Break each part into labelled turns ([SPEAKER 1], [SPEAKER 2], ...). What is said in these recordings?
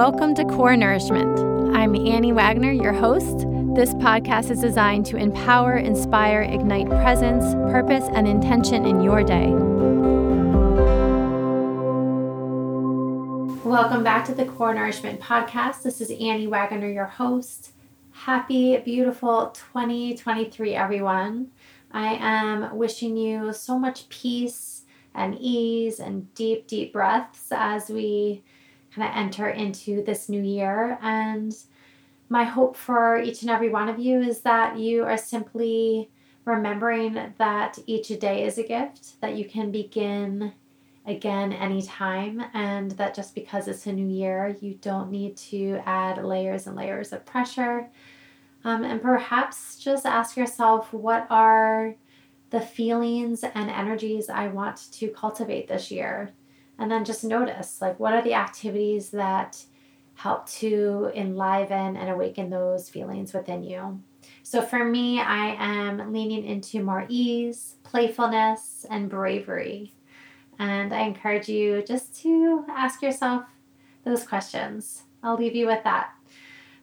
[SPEAKER 1] Welcome to Core Nourishment. I'm Annie Wagner, your host. This podcast is designed to empower, inspire, ignite presence, purpose, and intention in your day. Welcome back to the Core Nourishment Podcast. This is Annie Wagner, your host. Happy, beautiful 2023, everyone. I am wishing you so much peace and ease and deep, deep breaths as we kind of enter into this new year. And my hope for each and every one of you is that you are simply remembering that each day is a gift, that you can begin again anytime, and that just because it's a new year, you don't need to add layers and layers of pressure. Um, and perhaps just ask yourself what are the feelings and energies I want to cultivate this year? And then just notice like, what are the activities that help to enliven and awaken those feelings within you? So for me, I am leaning into more ease, playfulness, and bravery. And I encourage you just to ask yourself those questions. I'll leave you with that.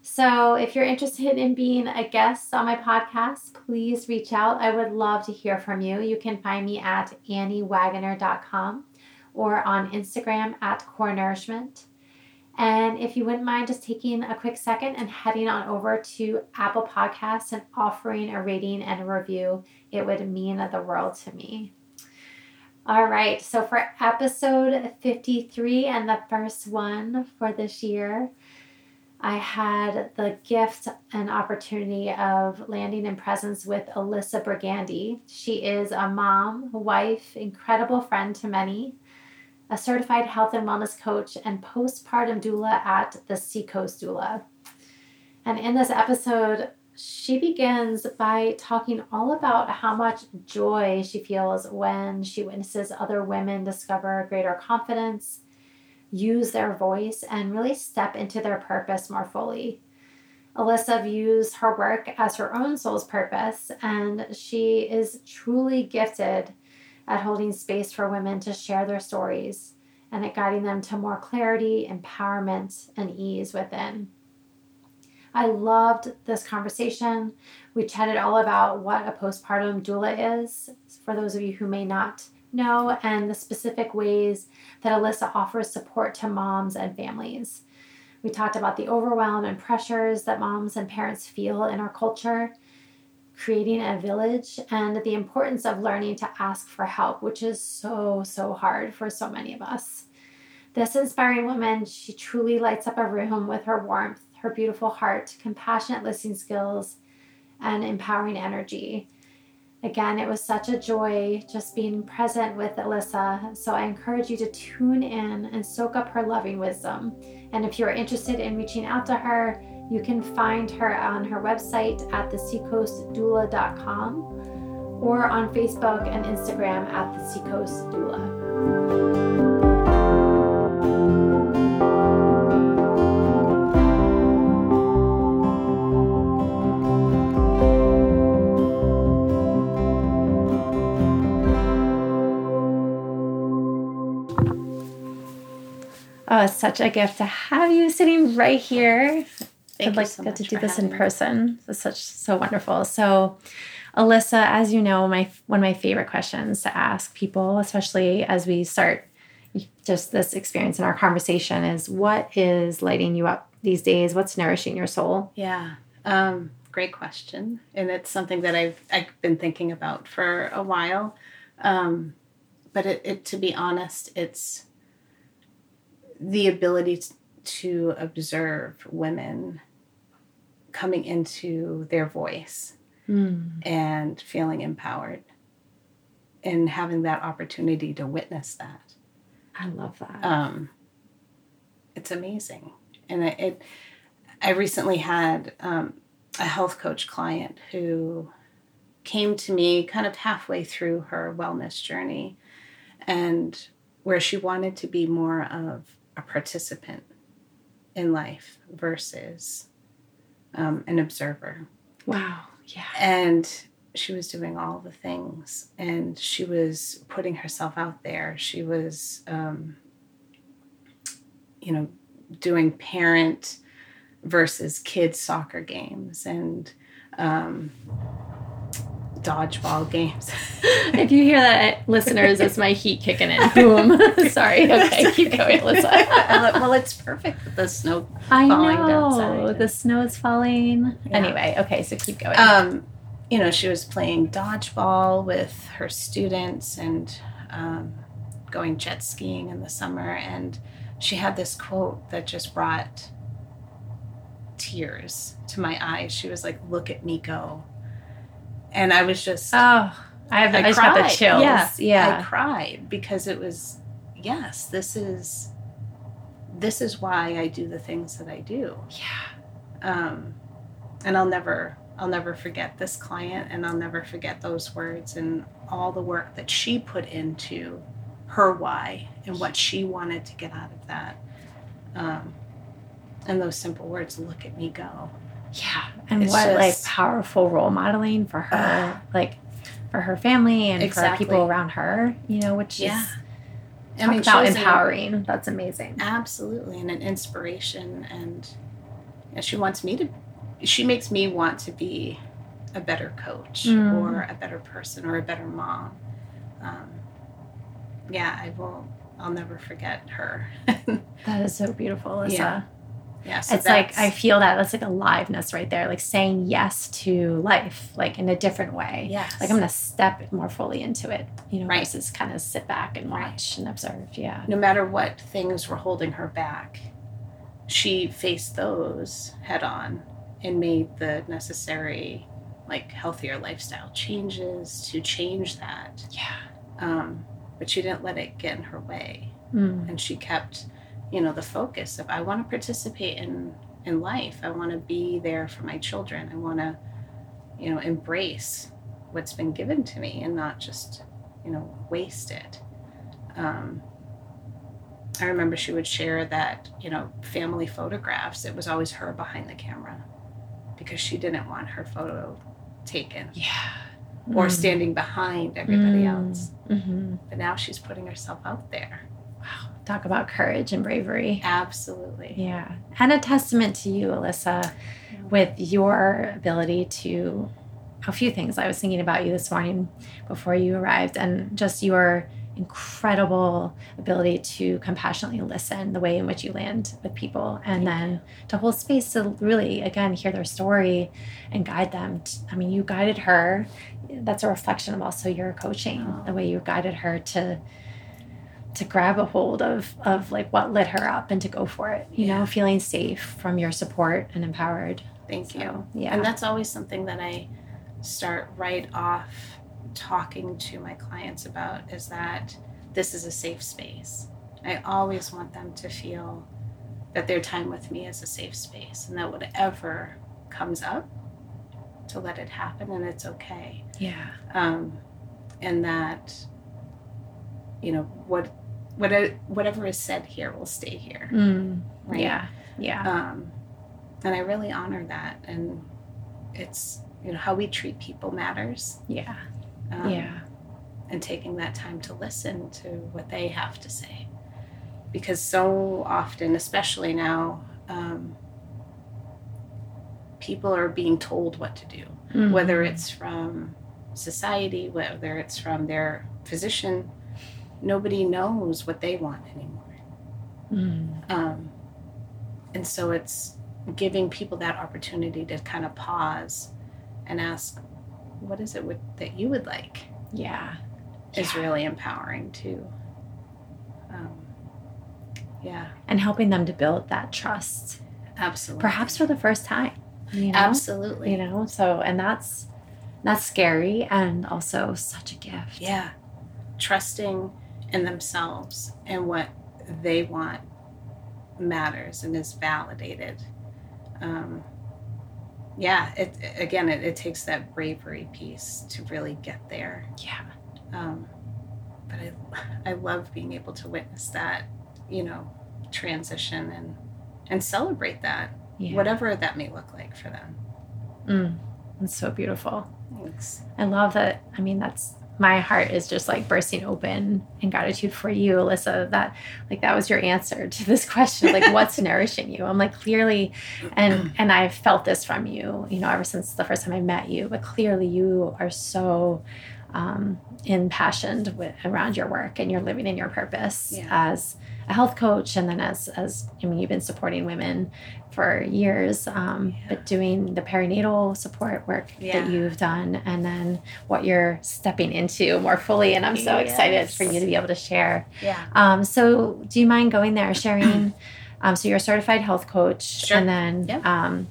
[SPEAKER 1] So, if you're interested in being a guest on my podcast, please reach out. I would love to hear from you. You can find me at anniewagner.com or on Instagram at Core Nourishment. And if you wouldn't mind just taking a quick second and heading on over to Apple Podcasts and offering a rating and a review, it would mean the world to me. All right, so for episode 53 and the first one for this year, I had the gift and opportunity of landing in presence with Alyssa Brigandi. She is a mom, wife, incredible friend to many, a certified health and wellness coach, and postpartum doula at the Seacoast Doula. And in this episode, she begins by talking all about how much joy she feels when she witnesses other women discover greater confidence use their voice and really step into their purpose more fully. Alyssa views her work as her own soul's purpose, and she is truly gifted at holding space for women to share their stories and at guiding them to more clarity, empowerment, and ease within. I loved this conversation. We chatted all about what a postpartum doula is. For those of you who may not know and the specific ways that Alyssa offers support to moms and families. We talked about the overwhelm and pressures that moms and parents feel in our culture, creating a village, and the importance of learning to ask for help, which is so, so hard for so many of us. This inspiring woman, she truly lights up a room with her warmth, her beautiful heart, compassionate listening skills, and empowering energy. Again, it was such a joy just being present with Alyssa. So I encourage you to tune in and soak up her loving wisdom. And if you're interested in reaching out to her, you can find her on her website at theseacoastdoula.com or on Facebook and Instagram at the Seacoast Doula. Oh, uh, it's such a gift to have you sitting right here.
[SPEAKER 2] Thank
[SPEAKER 1] I'd like
[SPEAKER 2] so
[SPEAKER 1] to get to do this in
[SPEAKER 2] me.
[SPEAKER 1] person. It's such so wonderful. So, Alyssa, as you know, my one of my favorite questions to ask people, especially as we start just this experience in our conversation, is what is lighting you up these days? What's nourishing your soul?
[SPEAKER 2] Yeah. Um, great question. And it's something that I've I've been thinking about for a while. Um, but it, it to be honest, it's the ability t- to observe women coming into their voice and feeling empowered and having that opportunity to witness that.
[SPEAKER 1] I love that.
[SPEAKER 2] um, it's amazing. And it, it I recently had um, a health coach client who came to me kind of halfway through her wellness journey and where she wanted to be more of a participant in life versus um, an observer.
[SPEAKER 1] wow. Yeah.
[SPEAKER 2] And she was doing all the things and she was putting herself out there. She was, um, you know, doing parent versus kids soccer games and um, dodgeball games.
[SPEAKER 1] if you hear that, listeners, it's my heat kicking in. Boom. Sorry. Okay, keep going, Alyssa.
[SPEAKER 2] well, it's perfect with the snow
[SPEAKER 1] I know the snow is falling.
[SPEAKER 2] Yeah.
[SPEAKER 1] Anyway, okay, so keep going.
[SPEAKER 2] um, you know, she was playing dodgeball with her students and um, going jet skiing in the summer. And she had this quote that just brought tears to my eyes. She was like, Look at me go. And I was just,
[SPEAKER 1] oh, I have. I,
[SPEAKER 2] I
[SPEAKER 1] just got the chills.
[SPEAKER 2] Yeah,
[SPEAKER 1] Yeah.
[SPEAKER 2] I cried because it was, yes, this is. This is why I do the things that I do.
[SPEAKER 1] yeah.
[SPEAKER 2] um, and I'll never I'll never forget this client and I'll never forget those words and all the work that she put into her why and what she wanted to get out of that um, and those simple words look at me go
[SPEAKER 1] Yeah. And
[SPEAKER 2] It's
[SPEAKER 1] what like powerful role modeling for her,
[SPEAKER 2] Ugh.
[SPEAKER 1] like for her family and
[SPEAKER 2] Exactly.
[SPEAKER 1] for people around her, you know, which
[SPEAKER 2] Yeah.
[SPEAKER 1] is
[SPEAKER 2] I
[SPEAKER 1] talk
[SPEAKER 2] mean,
[SPEAKER 1] about empowering. That's amazing.
[SPEAKER 2] absolutely and an inspiration and and she wants me to she makes me want to be a better coach
[SPEAKER 1] Mm.
[SPEAKER 2] or a better person or a better mom um, yeah i will i'll never forget her
[SPEAKER 1] That is so beautiful, Alyssa.
[SPEAKER 2] Yeah. Yeah so
[SPEAKER 1] it's like I feel that that's like aliveness right there, like saying yes to life, like in a different way.
[SPEAKER 2] yes
[SPEAKER 1] Like I'm gonna step more fully into it, you know,
[SPEAKER 2] Right.
[SPEAKER 1] versus kind of sit back and
[SPEAKER 2] Right.
[SPEAKER 1] watch and observe. Yeah.
[SPEAKER 2] no matter what things were holding her back she faced those head on and made the necessary like healthier lifestyle changes to change that
[SPEAKER 1] Yeah.
[SPEAKER 2] um, but she didn't let it get in her way
[SPEAKER 1] Mm.
[SPEAKER 2] and she kept you know the focus of i want to participate in in life i want to be there for my children i want to you know embrace what's been given to me and not just you know waste it um, i remember she would share that you know family photographs it was always her behind the camera because she didn't want her photo taken
[SPEAKER 1] Yeah.
[SPEAKER 2] or
[SPEAKER 1] Mm.
[SPEAKER 2] standing behind everybody
[SPEAKER 1] Mm.
[SPEAKER 2] else
[SPEAKER 1] Mm-hmm.
[SPEAKER 2] but now she's putting herself out there.
[SPEAKER 1] Talk about courage and bravery.
[SPEAKER 2] absolutely
[SPEAKER 1] Yeah. And a testament to you, Alyssa, with your ability to a few things. I was thinking about you this morning before you arrived and just your incredible ability to compassionately listen, the way in which you land with people, and then to hold space to really, again, hear their story and guide them. I mean, you guided her. That's a reflection of also your coaching,
[SPEAKER 2] Oh.
[SPEAKER 1] the way you guided her to to grab a hold of of like what lit her up and to go for it you know feeling safe from your support and empowered
[SPEAKER 2] Thank
[SPEAKER 1] So,
[SPEAKER 2] you.
[SPEAKER 1] yeah.
[SPEAKER 2] And that's always something that I start right off talking to my clients about is that this is a safe space. I always want them to feel that their time with me is a safe space and that whatever comes up to let it happen and it's okay.
[SPEAKER 1] yeah
[SPEAKER 2] Um, and that you know what what whatever is said here will stay here.
[SPEAKER 1] mm.
[SPEAKER 2] Right?
[SPEAKER 1] yeah yeah
[SPEAKER 2] um, and I really honor that. And it's you know how we treat people matters.
[SPEAKER 1] yeah
[SPEAKER 2] Um,
[SPEAKER 1] yeah
[SPEAKER 2] and taking that time to listen to what they have to say, because so often, especially now, um, people are being told what to do,
[SPEAKER 1] Mhm.
[SPEAKER 2] whether it's from society, whether it's from their physician. Nobody knows what they want anymore.
[SPEAKER 1] Mm.
[SPEAKER 2] Um, and so it's giving people that opportunity to kind of pause and ask, what is it would, that you would like?
[SPEAKER 1] yeah
[SPEAKER 2] Is
[SPEAKER 1] Yeah.
[SPEAKER 2] really empowering too. Um, yeah,
[SPEAKER 1] and helping them to build that trust
[SPEAKER 2] absolutely.
[SPEAKER 1] perhaps for the first time you know
[SPEAKER 2] Absolutely.
[SPEAKER 1] you know so and that's that's scary and also such a gift
[SPEAKER 2] Yeah. Trusting in themselves and what they want matters and is validated. Um, yeah, it again, it, it takes that bravery piece to really get there.
[SPEAKER 1] yeah
[SPEAKER 2] Um, but I, I love being able to witness that, you know, transition and and celebrate that,
[SPEAKER 1] yeah
[SPEAKER 2] whatever that may look like for them.
[SPEAKER 1] mm. it's so beautiful
[SPEAKER 2] Thanks.
[SPEAKER 1] I love that. I mean, that's my heart is just like bursting open in gratitude for you, Alyssa. That like that was your answer to this question. Like, what's nourishing you? I'm like clearly, and and I've felt this from you, you know, ever since the first time I met you. But clearly, you are so um, impassioned with around your work, and you're living in your purpose
[SPEAKER 2] Yeah.
[SPEAKER 1] as a health coach, and then as as I mean, you've been supporting women for years, um,
[SPEAKER 2] Yeah.
[SPEAKER 1] but doing the perinatal support work
[SPEAKER 2] Yeah.
[SPEAKER 1] that you've done, and then what you're stepping into more fully. And I'm so excited for you to be able to share.
[SPEAKER 2] Yeah.
[SPEAKER 1] Um, so, do you mind going there, sharing? um, so, you're a certified health coach,
[SPEAKER 2] Sure.
[SPEAKER 1] and then,
[SPEAKER 2] Yep.
[SPEAKER 1] um,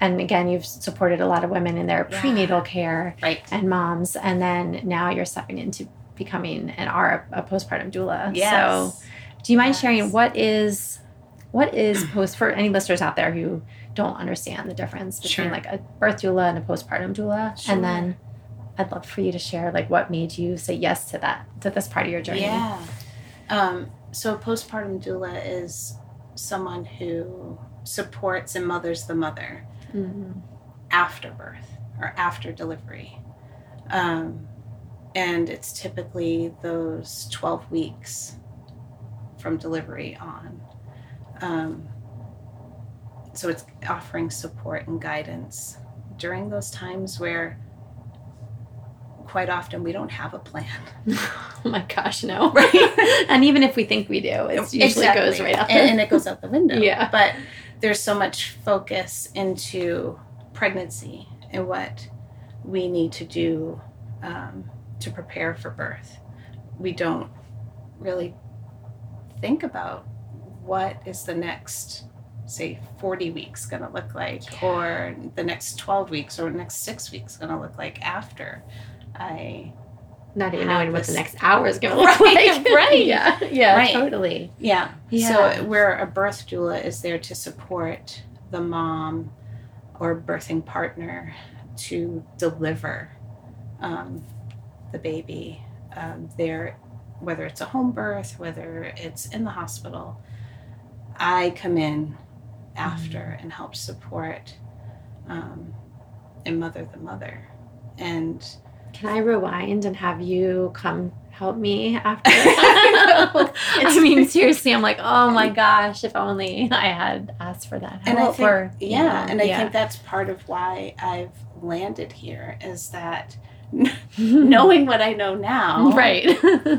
[SPEAKER 1] and again, you've supported a lot of women in their
[SPEAKER 2] Yeah.
[SPEAKER 1] prenatal care
[SPEAKER 2] Right.
[SPEAKER 1] and moms, and then now you're stepping into becoming an a postpartum doula.
[SPEAKER 2] Yes.
[SPEAKER 1] So, do you mind
[SPEAKER 2] Yes.
[SPEAKER 1] sharing what is what is post for any listeners out there who don't understand the difference between
[SPEAKER 2] Sure.
[SPEAKER 1] like a birth doula and a postpartum doula?
[SPEAKER 2] Sure.
[SPEAKER 1] And then I'd love for you to share like what made you say yes to that to this part of your journey.
[SPEAKER 2] Yeah. Um, so a postpartum doula is someone who supports and mothers the mother
[SPEAKER 1] Mhm.
[SPEAKER 2] after birth or after delivery. Um, and it's typically those 12 weeks from delivery on. Um, so it's offering support and guidance during those times where quite often we don't have a plan.
[SPEAKER 1] oh my gosh, no.
[SPEAKER 2] Right.
[SPEAKER 1] and even if we think we do, it usually goes right out.
[SPEAKER 2] and, and it goes out the window.
[SPEAKER 1] Yeah.
[SPEAKER 2] But there's so much focus into pregnancy and what we need to do um, to prepare for birth. We don't really think about what is the next say 40 weeks going to look like or the next 12 weeks or next 6 weeks going to look like after i
[SPEAKER 1] Not even knowing what the next hour is going to look
[SPEAKER 2] Right,
[SPEAKER 1] like.
[SPEAKER 2] right.
[SPEAKER 1] yeah. Yeah.
[SPEAKER 2] Right.
[SPEAKER 1] Totally.
[SPEAKER 2] Yeah.
[SPEAKER 1] Yeah.
[SPEAKER 2] So where a birth doula is there to support the mom or birthing partner to deliver um, the baby um, there, whether it's a home birth, whether it's in the hospital. I come in after and help support um, and mother the mother. And
[SPEAKER 1] Can I rewind and have you come help me after?
[SPEAKER 2] know.
[SPEAKER 1] I mean, seriously, I'm like, oh my gosh, if only I had asked for that help.
[SPEAKER 2] and I think,
[SPEAKER 1] or,
[SPEAKER 2] yeah, and I
[SPEAKER 1] yeah.
[SPEAKER 2] think that's part of why I've landed here is that knowing what I know now,
[SPEAKER 1] right.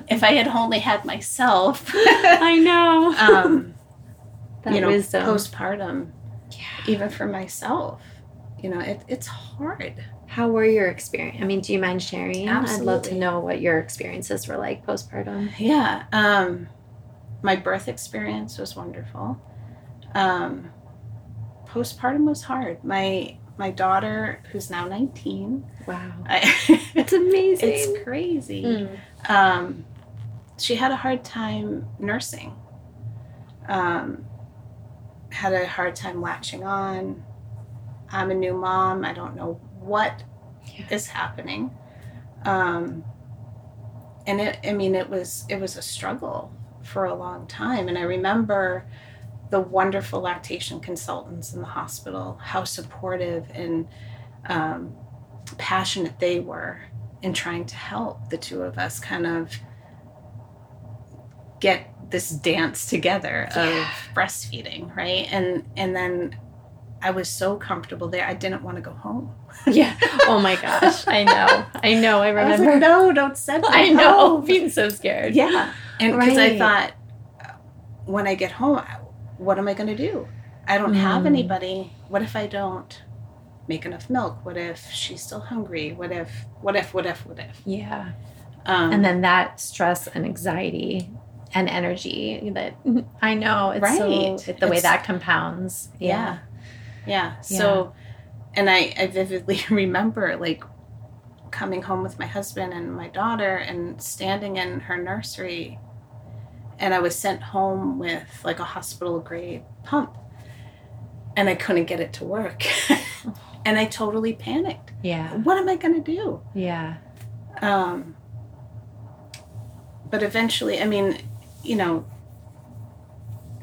[SPEAKER 2] If I had only had myself,
[SPEAKER 1] I know.
[SPEAKER 2] um,
[SPEAKER 1] that
[SPEAKER 2] you know,
[SPEAKER 1] wisdom.
[SPEAKER 2] postpartum,
[SPEAKER 1] yeah.
[SPEAKER 2] even for myself, you know, it, it's hard.
[SPEAKER 1] How were your experience? I mean, do you mind sharing? I'd love to know what your experiences were like postpartum.
[SPEAKER 2] Yeah, um, my birth experience was wonderful. Um, postpartum was hard. My my daughter, who's now nineteen,
[SPEAKER 1] Wow.
[SPEAKER 2] I,
[SPEAKER 1] It's amazing.
[SPEAKER 2] it's crazy.
[SPEAKER 1] Mm.
[SPEAKER 2] um, she had a hard time nursing. Um, had a hard time latching on. I'm a new mom. I don't know what is
[SPEAKER 1] Yeah.
[SPEAKER 2] happening. Um, and it, I mean, it was it was a struggle for a long time. And I remember the wonderful lactation consultants in the hospital, how supportive and um, passionate they were in trying to help the two of us kind of get this dance together
[SPEAKER 1] Yeah.
[SPEAKER 2] of breastfeeding, right? And and then I was so comfortable there, I didn't want to go home.
[SPEAKER 1] Yeah. Oh my gosh. I know. I know. I
[SPEAKER 2] I was
[SPEAKER 1] remember.
[SPEAKER 2] like, no, don't send me
[SPEAKER 1] I know.
[SPEAKER 2] home."
[SPEAKER 1] Being so scared.
[SPEAKER 2] Yeah, and because I thought, when I get home, what am I going to do? I don't have
[SPEAKER 1] Mm.
[SPEAKER 2] anybody. What if I don't make enough milk? What if she's still hungry? What if? What if? What if? What if?
[SPEAKER 1] Yeah.
[SPEAKER 2] Um,
[SPEAKER 1] And then that stress and anxiety and energy that I know it's so
[SPEAKER 2] Right.
[SPEAKER 1] it- the way
[SPEAKER 2] It's-
[SPEAKER 1] that compounds.
[SPEAKER 2] yeah, yeah. So, and I, I vividly remember like coming home with my husband and my daughter and standing in her nursery and I was sent home with like a hospital grade pump and I couldn't get it to work. and I totally panicked.
[SPEAKER 1] Yeah.
[SPEAKER 2] What am I going to do?
[SPEAKER 1] Yeah.
[SPEAKER 2] Um, but eventually, I mean, you know,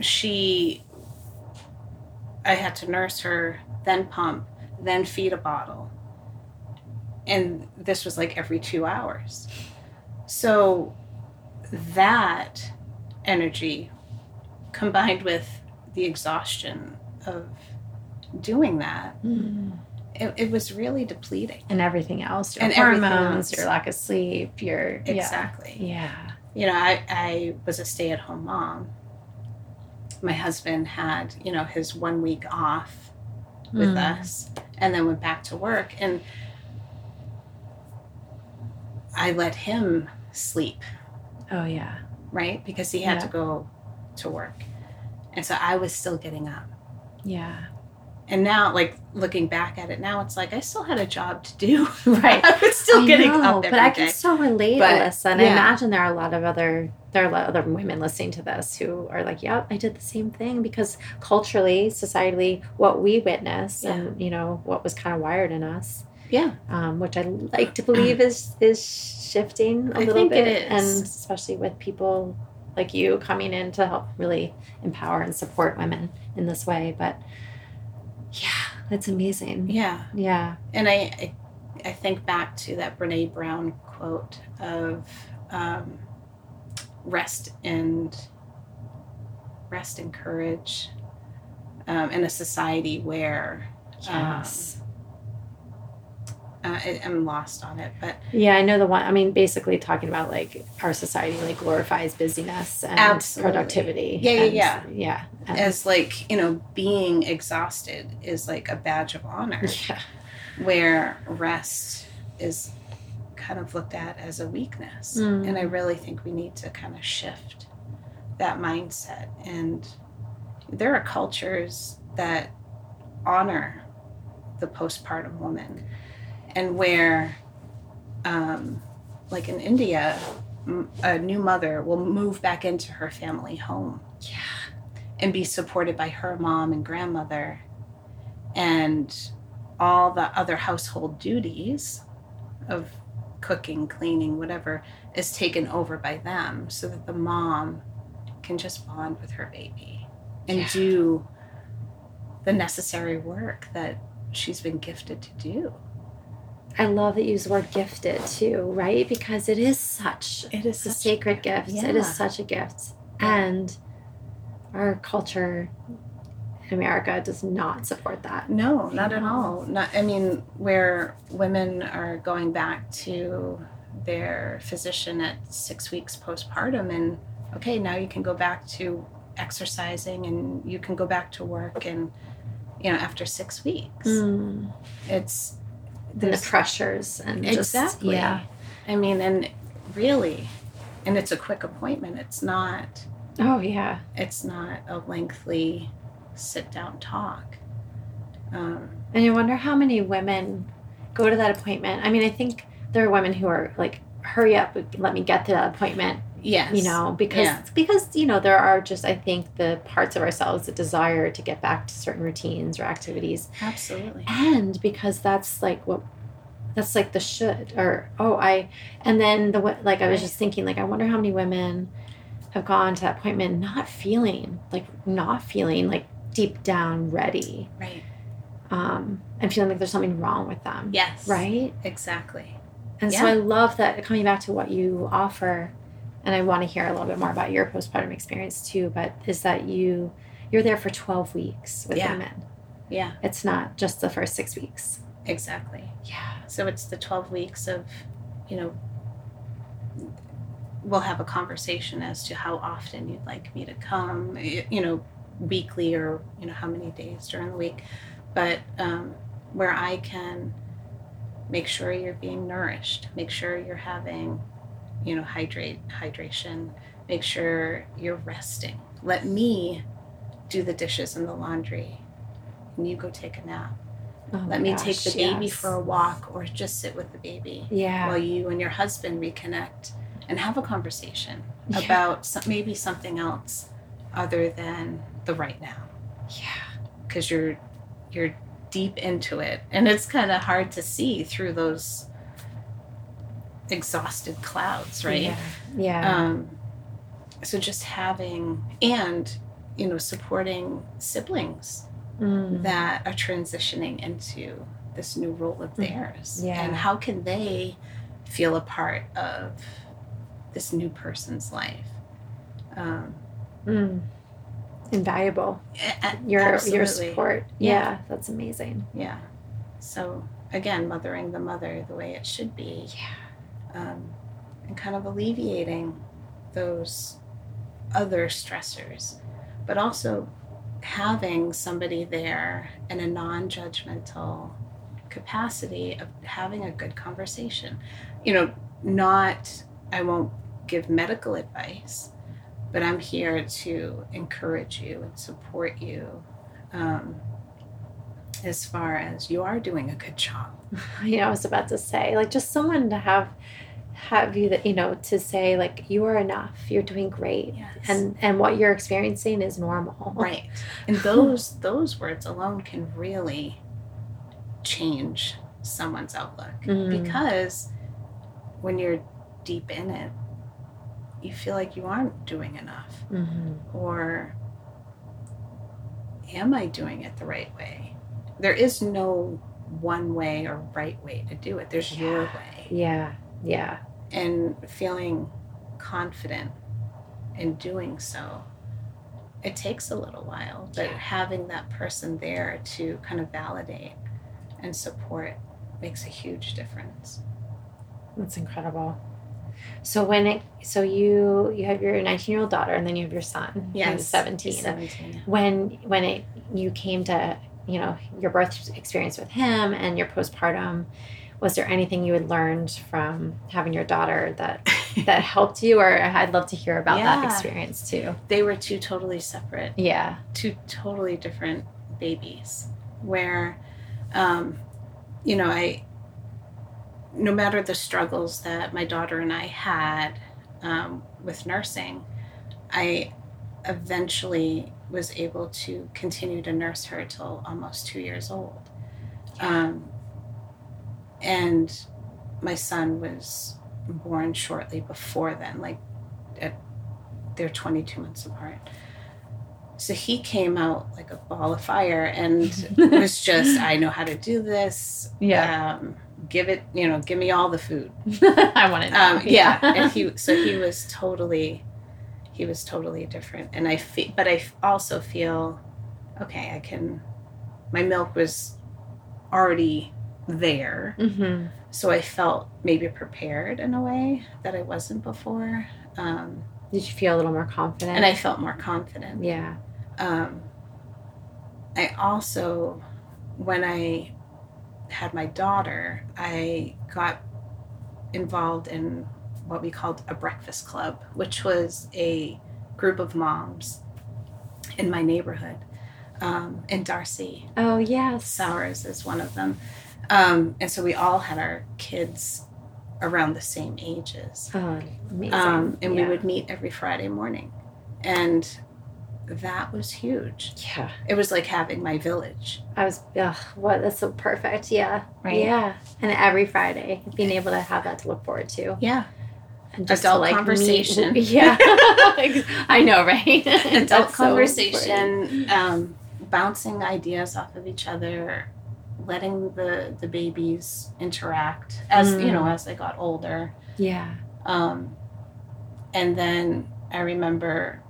[SPEAKER 2] she, I had to nurse her, then pump, then feed a bottle. and this was like every two hours. So that energy combined with the exhaustion of doing that,
[SPEAKER 1] Mm.
[SPEAKER 2] it, it was really depleting.
[SPEAKER 1] And everything else, your
[SPEAKER 2] And
[SPEAKER 1] hormones, your lack of sleep, your
[SPEAKER 2] Exactly.
[SPEAKER 1] Yeah. yeah.
[SPEAKER 2] You know, I, I was a stay at home mom. My husband had, you know, his one week off with
[SPEAKER 1] Mm.
[SPEAKER 2] us and then went back to work. And I let him sleep,
[SPEAKER 1] Oh yeah.
[SPEAKER 2] right? Because he had
[SPEAKER 1] Yeah.
[SPEAKER 2] to go to work. And so I was still getting up.
[SPEAKER 1] Yeah.
[SPEAKER 2] And now, like looking back at it now, it's like I still had a job to do.
[SPEAKER 1] Right.
[SPEAKER 2] I was still
[SPEAKER 1] I
[SPEAKER 2] getting
[SPEAKER 1] know,
[SPEAKER 2] up
[SPEAKER 1] but I
[SPEAKER 2] day.
[SPEAKER 1] can still relate,
[SPEAKER 2] But,
[SPEAKER 1] Alyssa. And I
[SPEAKER 2] yeah.
[SPEAKER 1] imagine there are a lot of other there are a lot of other women listening to this who are like, "Yep, I did the same thing." Because culturally, societally, what we witness and you know what was kind of wired in us,
[SPEAKER 2] Yeah.
[SPEAKER 1] um, which I like to believe is is shifting a
[SPEAKER 2] I
[SPEAKER 1] little
[SPEAKER 2] think
[SPEAKER 1] bit,
[SPEAKER 2] is.
[SPEAKER 1] and especially with people like you coming in to help really empower and support women in this way. But yeah, that's amazing.
[SPEAKER 2] Yeah.
[SPEAKER 1] Yeah.
[SPEAKER 2] And I, I, I think back to that Brene Brown quote of um, rest and rest and courage um, in a society where
[SPEAKER 1] Yes.
[SPEAKER 2] Uh, I, I'm lost on it, but
[SPEAKER 1] Yeah, I know the one. I mean, basically talking about like our society like glorifies busyness and
[SPEAKER 2] Absolutely.
[SPEAKER 1] productivity.
[SPEAKER 2] Yeah, yeah,
[SPEAKER 1] and-
[SPEAKER 2] yeah.
[SPEAKER 1] yeah, and-
[SPEAKER 2] as like you know, being exhausted is like a badge of honor,
[SPEAKER 1] yeah,
[SPEAKER 2] where rest is kind of looked at as a weakness.
[SPEAKER 1] Mm.
[SPEAKER 2] And I really think we need to kind of shift that mindset. And there are cultures that honor the postpartum woman, and where, um, like in India, a new mother will move back into her family home
[SPEAKER 1] yeah,
[SPEAKER 2] and be supported by her mom and grandmother and all the other household duties of cooking, cleaning, whatever is taken over by them so that the mom can just bond with her baby and
[SPEAKER 1] Yeah.
[SPEAKER 2] do the necessary work that she's been gifted to do.
[SPEAKER 1] I love that you use the word gifted too, right? Because it is such
[SPEAKER 2] It is
[SPEAKER 1] a sacred gift. It
[SPEAKER 2] Yeah.
[SPEAKER 1] is such a gift, and our culture in America does not support that.
[SPEAKER 2] No, not at all. Not I mean, where women are going back to their physician at six weeks postpartum and okay, now you can go back to exercising and you can go back to work and you know, after six weeks.
[SPEAKER 1] Mm.
[SPEAKER 2] It's
[SPEAKER 1] And the pressures and just
[SPEAKER 2] exactly.
[SPEAKER 1] yeah.
[SPEAKER 2] I mean, and really and it's a quick appointment. It's not
[SPEAKER 1] Oh yeah.
[SPEAKER 2] it's not a lengthy sit down talk. Um,
[SPEAKER 1] And you wonder how many women go to that appointment. I mean, I think there are women who are like, hurry up, let me get to that appointment,
[SPEAKER 2] yes.
[SPEAKER 1] you know, because
[SPEAKER 2] Yeah.
[SPEAKER 1] because you know, there are just I think the parts of ourselves that desire to get back to certain routines or activities.
[SPEAKER 2] Absolutely.
[SPEAKER 1] And because that's like what that's like the should or oh, I and then the like I was just thinking like I wonder how many women have gone to that appointment not feeling like not feeling like deep down ready
[SPEAKER 2] Right.
[SPEAKER 1] um, and feeling like there's something wrong with them.
[SPEAKER 2] Yes.
[SPEAKER 1] Right?
[SPEAKER 2] Exactly.
[SPEAKER 1] And so I love that coming back to what you offer, and I want to hear a little bit more about your postpartum experience too, but is that you you're there for 12 weeks with
[SPEAKER 2] Yeah.
[SPEAKER 1] women.
[SPEAKER 2] Yeah,
[SPEAKER 1] It's not just the first six weeks.
[SPEAKER 2] exactly.
[SPEAKER 1] Yeah.
[SPEAKER 2] So it's the 12 weeks of, you know, we'll have a conversation as to how often you'd like me to come, you know, weekly or, you know, how many days during the week. But um, where I can make sure you're being nourished, make sure you're having, you know, hydrate, hydration, make sure you're resting. Let me do the dishes and the laundry, and you go take a nap.
[SPEAKER 1] Oh
[SPEAKER 2] Let me take
[SPEAKER 1] gosh,
[SPEAKER 2] the baby
[SPEAKER 1] yes.
[SPEAKER 2] for a walk or just sit with the baby
[SPEAKER 1] Yeah.
[SPEAKER 2] while you and your husband reconnect and have a conversation
[SPEAKER 1] Yeah.
[SPEAKER 2] about some, maybe something else other than the right now
[SPEAKER 1] yeah.
[SPEAKER 2] because you're you're deep into it and it's kind of hard to see through those exhausted clouds right
[SPEAKER 1] Yeah. Yeah.
[SPEAKER 2] um, so just having and you know supporting siblings
[SPEAKER 1] Mm.
[SPEAKER 2] that are transitioning into this new role of theirs
[SPEAKER 1] Yeah.
[SPEAKER 2] and how can they feel a part of this new person's life um,
[SPEAKER 1] Mm. Invaluable.
[SPEAKER 2] a- a-
[SPEAKER 1] Your your support.
[SPEAKER 2] Yeah.
[SPEAKER 1] Yeah. that's amazing.
[SPEAKER 2] yeah so again mothering the mother the way it should be
[SPEAKER 1] Yeah.
[SPEAKER 2] Um, and kind of alleviating those other stressors, but also having somebody there in a non judgmental capacity of having a good conversation. You know, not, I won't give medical advice, but I'm here to encourage you and support you. Um, as far as you are doing a good job.
[SPEAKER 1] You know, I was about to say, like, just someone to have have you that you know to say like you are enough you're doing great
[SPEAKER 2] Yes.
[SPEAKER 1] and and what you're experiencing is normal
[SPEAKER 2] Right. And those those words alone can really change someone's outlook
[SPEAKER 1] Mm.
[SPEAKER 2] because when you're deep in it, you feel like you aren't doing enough
[SPEAKER 1] hmm
[SPEAKER 2] or am I doing it the right way? There is no one way or right way to do it. There's your way.
[SPEAKER 1] yeah yeah
[SPEAKER 2] And feeling confident in doing so, it takes a little while, but
[SPEAKER 1] Yeah.
[SPEAKER 2] having that person there to kind of validate and support makes a huge difference.
[SPEAKER 1] that's incredible so when it so you you have your 19 year old daughter and then you have your son who's 17
[SPEAKER 2] 17.
[SPEAKER 1] when when it you came to you know your birth experience with him and your postpartum was there anything you had learned from having your daughter that that helped you? Or i'd love to hear about that experience too.
[SPEAKER 2] They were two totally separate
[SPEAKER 1] yeah.
[SPEAKER 2] two totally different babies where um, you know i no matter the struggles that my daughter and i had um, with nursing i eventually was able to continue to nurse her till almost two years old. Um, and my son was born shortly before then like at, they're 22 months apart. So he came out like a ball of fire and was just i know how to do this.
[SPEAKER 1] Yeah.
[SPEAKER 2] um, give it you know give me all the food.
[SPEAKER 1] I want know
[SPEAKER 2] um, yeah. And he so he was totally he was totally different. And i feel but I also feel okay i can my milk was already there.
[SPEAKER 1] Hmm
[SPEAKER 2] so i felt maybe prepared in a way that i wasn't before. Um,
[SPEAKER 1] did you feel a little more confident?
[SPEAKER 2] And i felt more confident.
[SPEAKER 1] Yeah.
[SPEAKER 2] Um, I also, when I had my daughter, I got involved in what we called a breakfast club, which was a group of moms in my neighborhood. Um, and Darcy.
[SPEAKER 1] Oh yes.
[SPEAKER 2] Sowers is one of them. Um, and so we all had our kids around the same ages
[SPEAKER 1] oh amazing
[SPEAKER 2] um, and
[SPEAKER 1] yeah.
[SPEAKER 2] we would meet every Friday morning, and that was huge.
[SPEAKER 1] yeah
[SPEAKER 2] It was like having my village.
[SPEAKER 1] I was, ugh, what? That's so perfect. Yeah.
[SPEAKER 2] Right.
[SPEAKER 1] Yeah. And every Friday, being able to have that to look forward to.
[SPEAKER 2] Yeah,
[SPEAKER 1] And just
[SPEAKER 2] Adult
[SPEAKER 1] to, like,
[SPEAKER 2] conversation.
[SPEAKER 1] Meet, yeah. I know, right?
[SPEAKER 2] adult
[SPEAKER 1] That's so
[SPEAKER 2] conversation, um, bouncing ideas off of each other, letting the the babies interact as you
[SPEAKER 1] Mm.
[SPEAKER 2] know as they got older.
[SPEAKER 1] yeah.
[SPEAKER 2] Um, and then I remember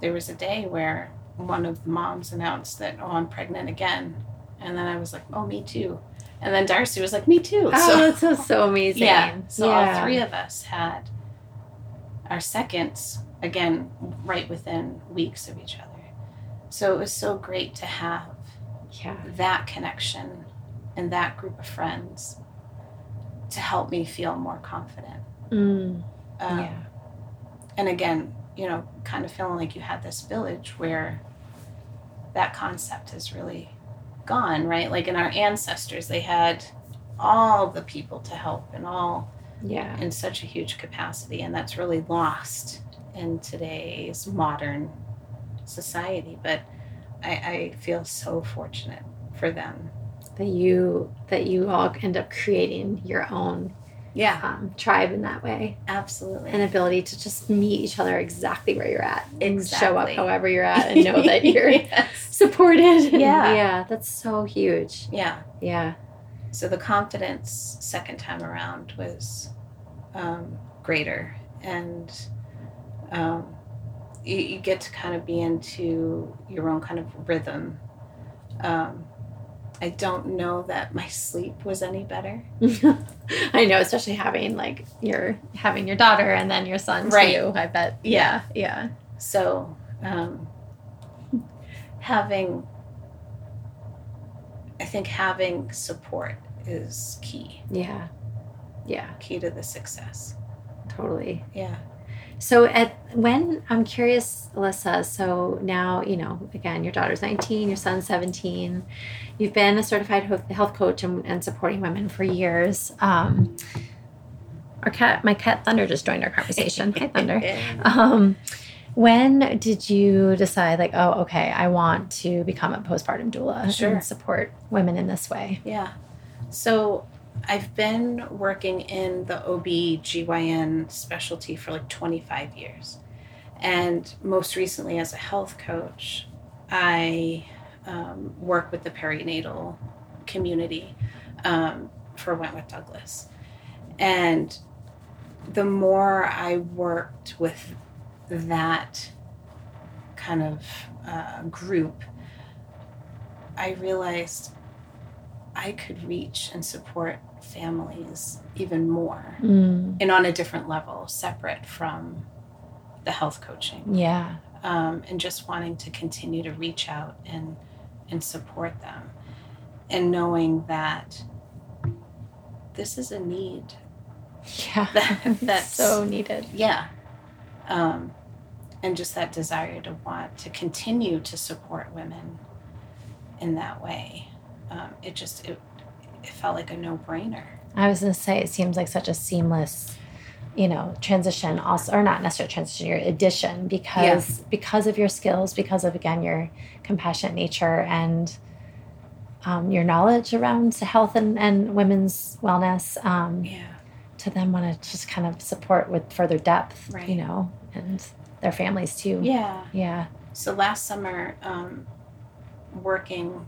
[SPEAKER 2] there was a day where one of the moms announced that, oh, I'm pregnant again. And then I was like, oh, me too. And then Darcy was like, me too.
[SPEAKER 1] Oh,
[SPEAKER 2] so,
[SPEAKER 1] that's so, so amazing.
[SPEAKER 2] yeah. So
[SPEAKER 1] yeah.
[SPEAKER 2] all three of us had our seconds, again, right within weeks of each other. So it was so great to have
[SPEAKER 1] Yeah.
[SPEAKER 2] that connection and that group of friends to help me feel more confident.
[SPEAKER 1] Mm,
[SPEAKER 2] Um,
[SPEAKER 1] yeah.
[SPEAKER 2] and again, you know, kind of feeling like you had this village where that concept has really gone, right? Like in our ancestors, they had all the people to help and all
[SPEAKER 1] Yeah.
[SPEAKER 2] in such a huge capacity, and that's really lost in today's modern society. But I, I feel so fortunate for them.
[SPEAKER 1] That you that you all end up creating your own
[SPEAKER 2] Yeah,
[SPEAKER 1] um, tribe in that way,
[SPEAKER 2] absolutely.
[SPEAKER 1] an ability to just meet each other exactly where you're at, and show up however you're at, and know that you're
[SPEAKER 2] Yes.
[SPEAKER 1] supported.
[SPEAKER 2] Yeah.
[SPEAKER 1] yeah, that's so huge.
[SPEAKER 2] Yeah.
[SPEAKER 1] Yeah.
[SPEAKER 2] So the confidence second time around was um, greater, and um, you, you, get to kind of be into your own kind of rhythm. Um, I don't know that my sleep was any better.
[SPEAKER 1] I know, especially having like your having your daughter and then your son
[SPEAKER 2] right.
[SPEAKER 1] too. I bet. Yeah, yeah.
[SPEAKER 2] So um, having, I think having support is key.
[SPEAKER 1] Yeah, yeah.
[SPEAKER 2] Key to the success.
[SPEAKER 1] Totally.
[SPEAKER 2] Yeah.
[SPEAKER 1] So at when I'm curious, Alyssa. So now you know. Again, your daughter's 19, your son's 17. You've been a certified health coach and, and supporting women for years. Um, our cat, my cat Thunder, just joined our conversation. Hi, Thunder. Um, when did you decide, like, oh, okay, I want to become a postpartum doula
[SPEAKER 2] sure.
[SPEAKER 1] and support women in this way?
[SPEAKER 2] Yeah. So I've been working in the OB/GYN specialty for like 25 years. And most recently, as a health coach, I um, work with the perinatal community um, for Wentworth Douglass. And the more I worked with that kind of uh, group, I realized I could reach and support families even more
[SPEAKER 1] mm.
[SPEAKER 2] and on a different level, separate from the health coaching.
[SPEAKER 1] Yeah.
[SPEAKER 2] Um, and just wanting to continue to reach out and and support them and knowing that this is a need
[SPEAKER 1] yeah
[SPEAKER 2] that, that's
[SPEAKER 1] so needed
[SPEAKER 2] yeah um, and just that desire to want to continue to support women in that way um, it just it, it felt like a no-brainer.
[SPEAKER 1] I was going to say it seems like such a seamless you know transition also or not necessarily transition your addition because yeah. because of your skills because of again your compassionate nature and um, your knowledge around health and, and women's wellness um,
[SPEAKER 2] yeah.
[SPEAKER 1] to them want to just kind of support with further depth
[SPEAKER 2] right.
[SPEAKER 1] you know and their families too.
[SPEAKER 2] Yeah.
[SPEAKER 1] Yeah.
[SPEAKER 2] So last summer um, working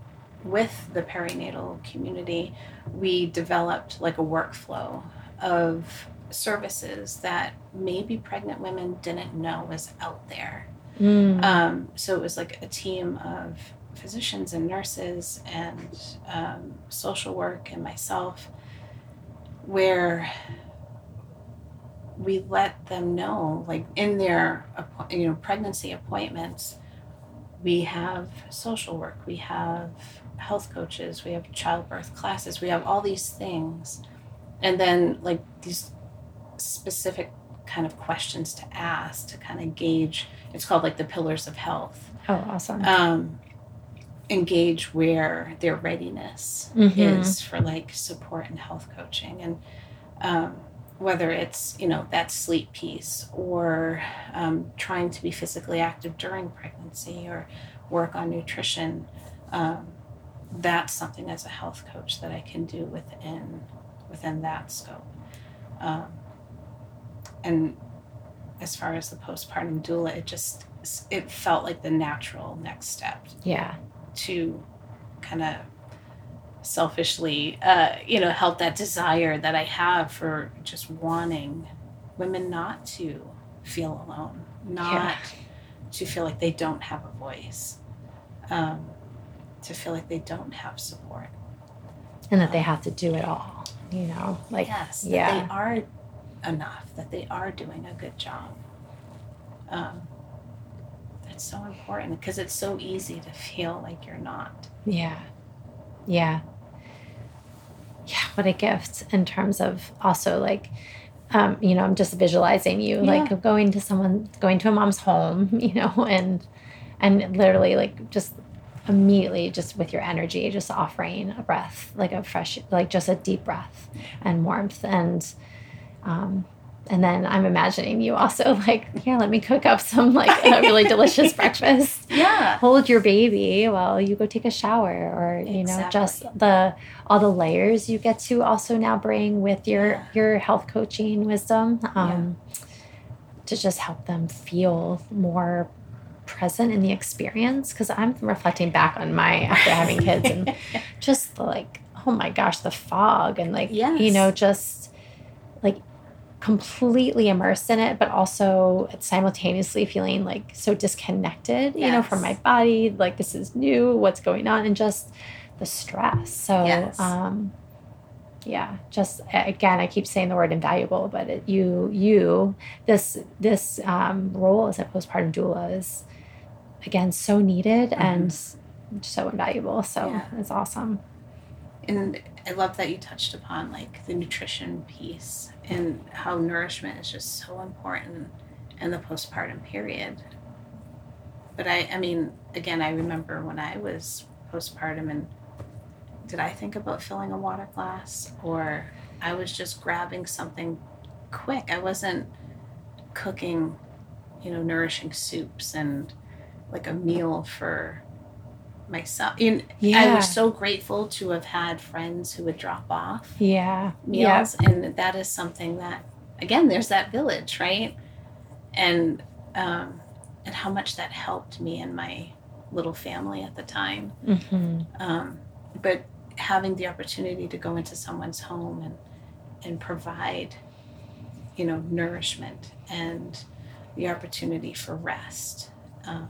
[SPEAKER 2] with the perinatal community we developed like a workflow of services that maybe pregnant women didn't know was out there.
[SPEAKER 1] Mm.
[SPEAKER 2] Um, so it was like a team of physicians and nurses and um, social work and myself, where we let them know, like in their you know pregnancy appointments, we have social work, we have health coaches, we have childbirth classes, we have all these things, and then like these specific kind of questions to ask to kind of gauge it's called like the pillars of health.
[SPEAKER 1] Oh awesome.
[SPEAKER 2] Um, engage where their readiness
[SPEAKER 1] mm-hmm.
[SPEAKER 2] is for like support and health coaching. And um, whether it's you know that sleep piece or um, trying to be physically active during pregnancy or work on nutrition um, that's something as a health coach that i can do within within that scope. Um, and as far as the postpartum doula it just it felt like the natural next step
[SPEAKER 1] yeah.
[SPEAKER 2] to kind of selfishly uh, you know help that desire that i have for just wanting women not to feel alone not
[SPEAKER 1] Yeah.
[SPEAKER 2] to feel like they don't have a voice. Um, to feel like they don't have support
[SPEAKER 1] and that they have to do it all you know like
[SPEAKER 2] yes that
[SPEAKER 1] yeah
[SPEAKER 2] they are enough that they are doing a good job um, that's so important because it's so easy to feel like you're not
[SPEAKER 1] Yeah. Yeah. Yeah, what a gift in terms of also like um, you know, I'm just visualizing you
[SPEAKER 2] Yeah.
[SPEAKER 1] like going to someone going to a mom's home, you know, and and literally like just immediately just with your energy just offering a breath, like a fresh like just a deep breath and warmth. And um and then I'm imagining you also like, here, let me cook up some like a really delicious breakfast.
[SPEAKER 2] Yeah.
[SPEAKER 1] Hold your baby while you go take a shower or you know just the all the layers you get to also now bring with your
[SPEAKER 2] Yeah.
[SPEAKER 1] your health coaching wisdom um to just help them feel more present in the experience because i'm reflecting back on my after having kids and just like oh my gosh, the fog and like,
[SPEAKER 2] Yes.
[SPEAKER 1] you know, just like completely immersed in it, but also simultaneously feeling like so disconnected, you know, from my body. Like, this is new, what's going on, and just the stress. So,
[SPEAKER 2] Yes.
[SPEAKER 1] um, yeah, just again, I keep saying the word invaluable, but it, you, you, this, this um, role as a postpartum doula is again so needed and so invaluable. So
[SPEAKER 2] Mm-hmm. Yeah.
[SPEAKER 1] it's awesome.
[SPEAKER 2] and I love that you touched upon like the nutrition piece and how nourishment is just so important in the postpartum period. But I, I mean, again, I remember when I was postpartum and did I think about filling a water glass or I was just grabbing something quick. I wasn't cooking, you know, nourishing soups and like a meal for myself. And I was so grateful to have had friends who would drop off
[SPEAKER 1] Yeah. Yeah.
[SPEAKER 2] meals and that is something that again there's that village right and um and how much that helped me and my little family at the time
[SPEAKER 1] hmm
[SPEAKER 2] um but having the opportunity to go into someone's home and and provide you know nourishment and the opportunity for rest um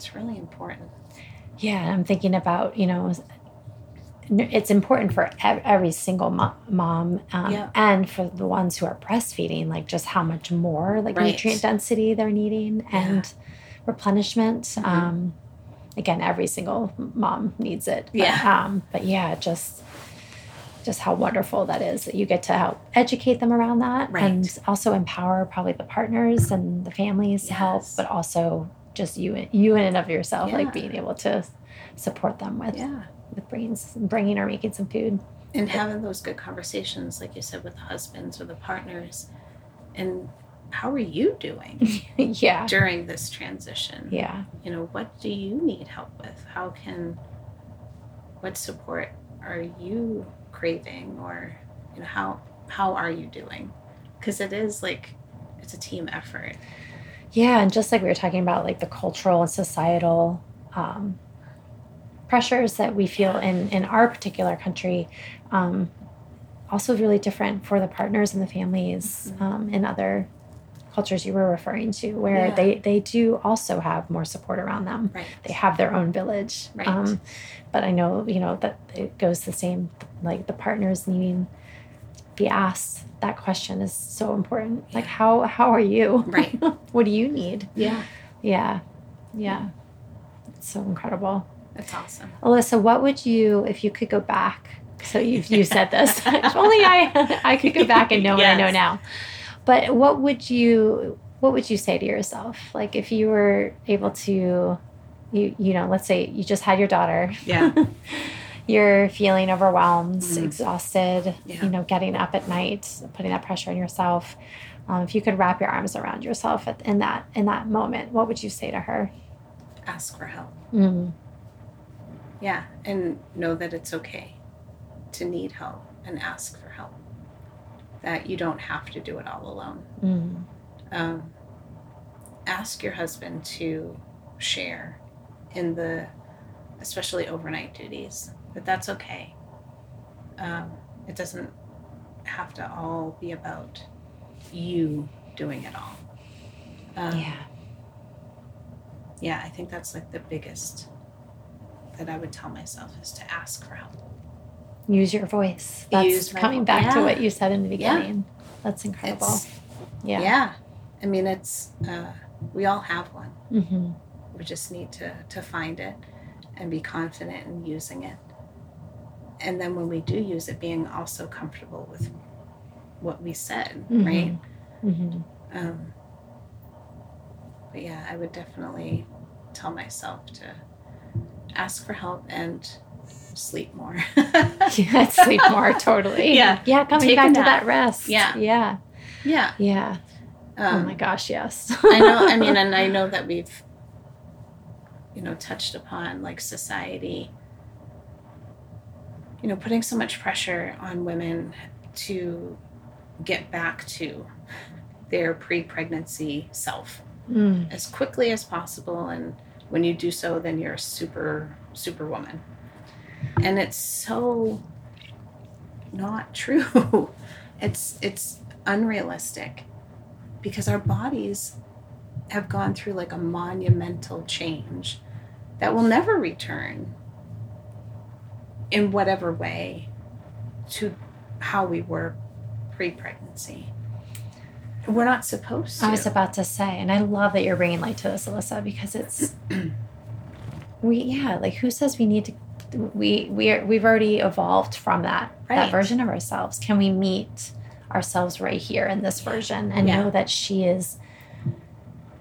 [SPEAKER 2] it's really important
[SPEAKER 1] Yeah. I'm thinking about, you know, it's important for every single mo- mom um,
[SPEAKER 2] Yeah.
[SPEAKER 1] and for the ones who are breastfeeding, like just how much more like
[SPEAKER 2] Right.
[SPEAKER 1] nutrient density they're needing and replenishment.
[SPEAKER 2] Mhm.
[SPEAKER 1] Um, again, every single mom needs it. But,
[SPEAKER 2] Yeah.
[SPEAKER 1] Um, but yeah, just just how wonderful that is that you get to help educate them around that
[SPEAKER 2] Right.
[SPEAKER 1] and also empower probably the partners and the families to help, but also just you you in and of yourself,
[SPEAKER 2] Yeah.
[SPEAKER 1] like being able to support them with
[SPEAKER 2] yeah
[SPEAKER 1] with brains bringing or making some food.
[SPEAKER 2] and having those good conversations like you said with the husbands or the partners and how are you doing
[SPEAKER 1] yeah.
[SPEAKER 2] during this transition
[SPEAKER 1] Yeah.
[SPEAKER 2] you know what do you need help with how can what support are you craving or you know how how are you doing because it is like it's a team effort
[SPEAKER 1] Yeah, and just like we were talking about, like the cultural and societal um, pressures that we feel in in our particular country, um, also really different for the partners and the families
[SPEAKER 2] Mhm.
[SPEAKER 1] um, in other cultures you were referring to, where
[SPEAKER 2] Yeah.
[SPEAKER 1] they they do also have more support around them.
[SPEAKER 2] right
[SPEAKER 1] They have their own village,
[SPEAKER 2] Right.
[SPEAKER 1] um, but I know you know that it goes the same. Like the partners needing be asked that question is so important. Like how how are you?
[SPEAKER 2] Right.
[SPEAKER 1] what do you need?
[SPEAKER 2] yeah
[SPEAKER 1] Yeah. Yeah. It's so incredible.
[SPEAKER 2] that's awesome
[SPEAKER 1] Alyssa, what would you, if you could go back? So you you said this. if only I I could go back and know what I know now. But what would you what would you say to yourself? Like if you were able to you you know, let's say you just had your daughter.
[SPEAKER 2] Yeah.
[SPEAKER 1] You're feeling overwhelmed,
[SPEAKER 2] Mhm.
[SPEAKER 1] exhausted,
[SPEAKER 2] Yeah.
[SPEAKER 1] you know, getting up at night, putting that pressure on yourself. Um, if you could wrap your arms around yourself at, in that in that moment, what would you say to her?
[SPEAKER 2] ask for help
[SPEAKER 1] Mm.
[SPEAKER 2] yeah and know that it's okay to need help and ask for help that you don't have to do it all alone
[SPEAKER 1] Mm.
[SPEAKER 2] um, ask your husband to share in the especially overnight duties that that's okay um, it doesn't have to all be about you doing it all um,
[SPEAKER 1] Yeah.
[SPEAKER 2] yeah i think that's like the biggest that i would tell myself is to ask for help
[SPEAKER 1] Use your voice. That's
[SPEAKER 2] Use my
[SPEAKER 1] coming back to what you said in the beginning. Yeah. That's incredible.
[SPEAKER 2] it's
[SPEAKER 1] yeah.
[SPEAKER 2] yeah i mean it's uh, we all have one
[SPEAKER 1] hmm
[SPEAKER 2] we just need to to find it and be confident in using it and then when we do use it being also comfortable with what we said
[SPEAKER 1] Mhm.
[SPEAKER 2] right
[SPEAKER 1] hmm
[SPEAKER 2] um but yeah i would definitely tell myself to ask for help and sleep more
[SPEAKER 1] Yeah, sleep more totally.
[SPEAKER 2] Yeah.
[SPEAKER 1] Yeah, coming
[SPEAKER 2] Take
[SPEAKER 1] back to that rest.
[SPEAKER 2] Yeah.
[SPEAKER 1] Yeah.
[SPEAKER 2] yeah
[SPEAKER 1] Yeah.
[SPEAKER 2] um,
[SPEAKER 1] oh my gosh, yes.
[SPEAKER 2] I know. I mean, and I know that we've, you know, touched upon like society, you know, putting so much pressure on women to get back to their pre pregnancy self
[SPEAKER 1] Mm.
[SPEAKER 2] as quickly as possible. And when you do so, then you're a super, super woman. And it's so not true. it's it's unrealistic because our bodies have gone through like a monumental change that will never return in whatever way to how we were pre-pregnancy. We're not supposed to.
[SPEAKER 1] I was about to say, and I love that you're bringing light to this, Alyssa, because it's we yeah, like who says we need to we we are, we've already evolved from that
[SPEAKER 2] Right.
[SPEAKER 1] that version of ourselves. Can we meet ourselves right here in this version and
[SPEAKER 2] Yeah.
[SPEAKER 1] know that she is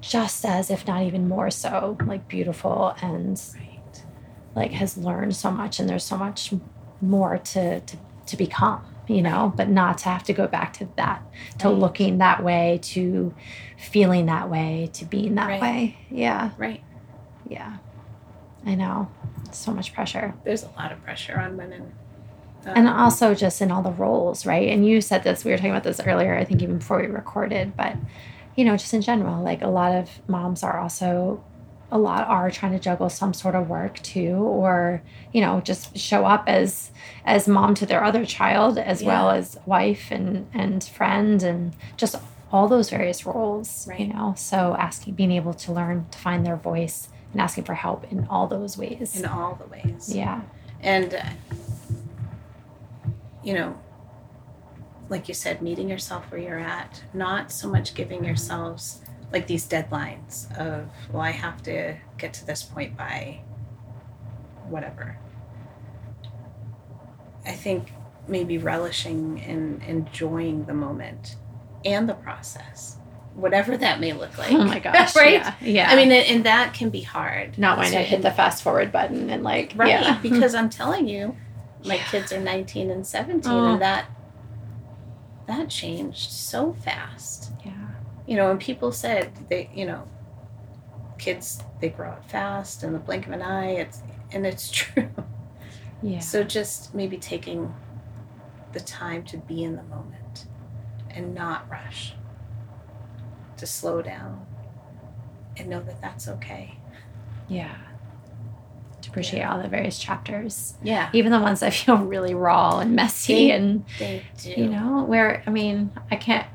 [SPEAKER 1] just as if not even more so like beautiful and
[SPEAKER 2] right.
[SPEAKER 1] Like has learned so much and there's so much more to to, to become you know but not to have to go back to that to
[SPEAKER 2] Right.
[SPEAKER 1] looking that way to feeling that way to being that
[SPEAKER 2] Right.
[SPEAKER 1] way yeah
[SPEAKER 2] Right.
[SPEAKER 1] yeah i know so much pressure
[SPEAKER 2] There's a lot of pressure on women.
[SPEAKER 1] and
[SPEAKER 2] Um,
[SPEAKER 1] also just in all the roles right and you said this we were talking about this earlier i think even before we recorded but you know just in general like a lot of moms are also a lot are trying to juggle some sort of work too or you know just show up as as mom to their other child as well as wife and and friend and just all those various roles you
[SPEAKER 2] Right.
[SPEAKER 1] know so asking being able to learn to find their voice and asking for help in all those ways
[SPEAKER 2] in all the ways.
[SPEAKER 1] yeah
[SPEAKER 2] And, uh, you know, like you said, meeting yourself where you're at, not so much giving yourselves like these deadlines of, well, I have to get to this point by whatever. I think maybe relishing and enjoying the moment and the process, whatever that may look like.
[SPEAKER 1] oh my gosh
[SPEAKER 2] right?
[SPEAKER 1] yeah, yeah.
[SPEAKER 2] I mean, and and that can be hard.
[SPEAKER 1] not wanting to hit the fast forward button and like
[SPEAKER 2] Right,
[SPEAKER 1] yeah
[SPEAKER 2] because I'm telling you, my
[SPEAKER 1] Yeah.
[SPEAKER 2] kids are 19 and 17,
[SPEAKER 1] Oh.
[SPEAKER 2] and that that changed so fast.
[SPEAKER 1] yeah
[SPEAKER 2] You know, and people said they, you know, kids they grow up fast in the blink of an eye. It's and it's true.
[SPEAKER 1] yeah
[SPEAKER 2] So just maybe taking the time to be in the moment and not rush, to slow down, and know that that's okay.
[SPEAKER 1] yeah to appreciate all the various chapters
[SPEAKER 2] Yeah,
[SPEAKER 1] even the ones that feel really raw and messy
[SPEAKER 2] They-
[SPEAKER 1] and
[SPEAKER 2] they do.
[SPEAKER 1] you know where i mean i can't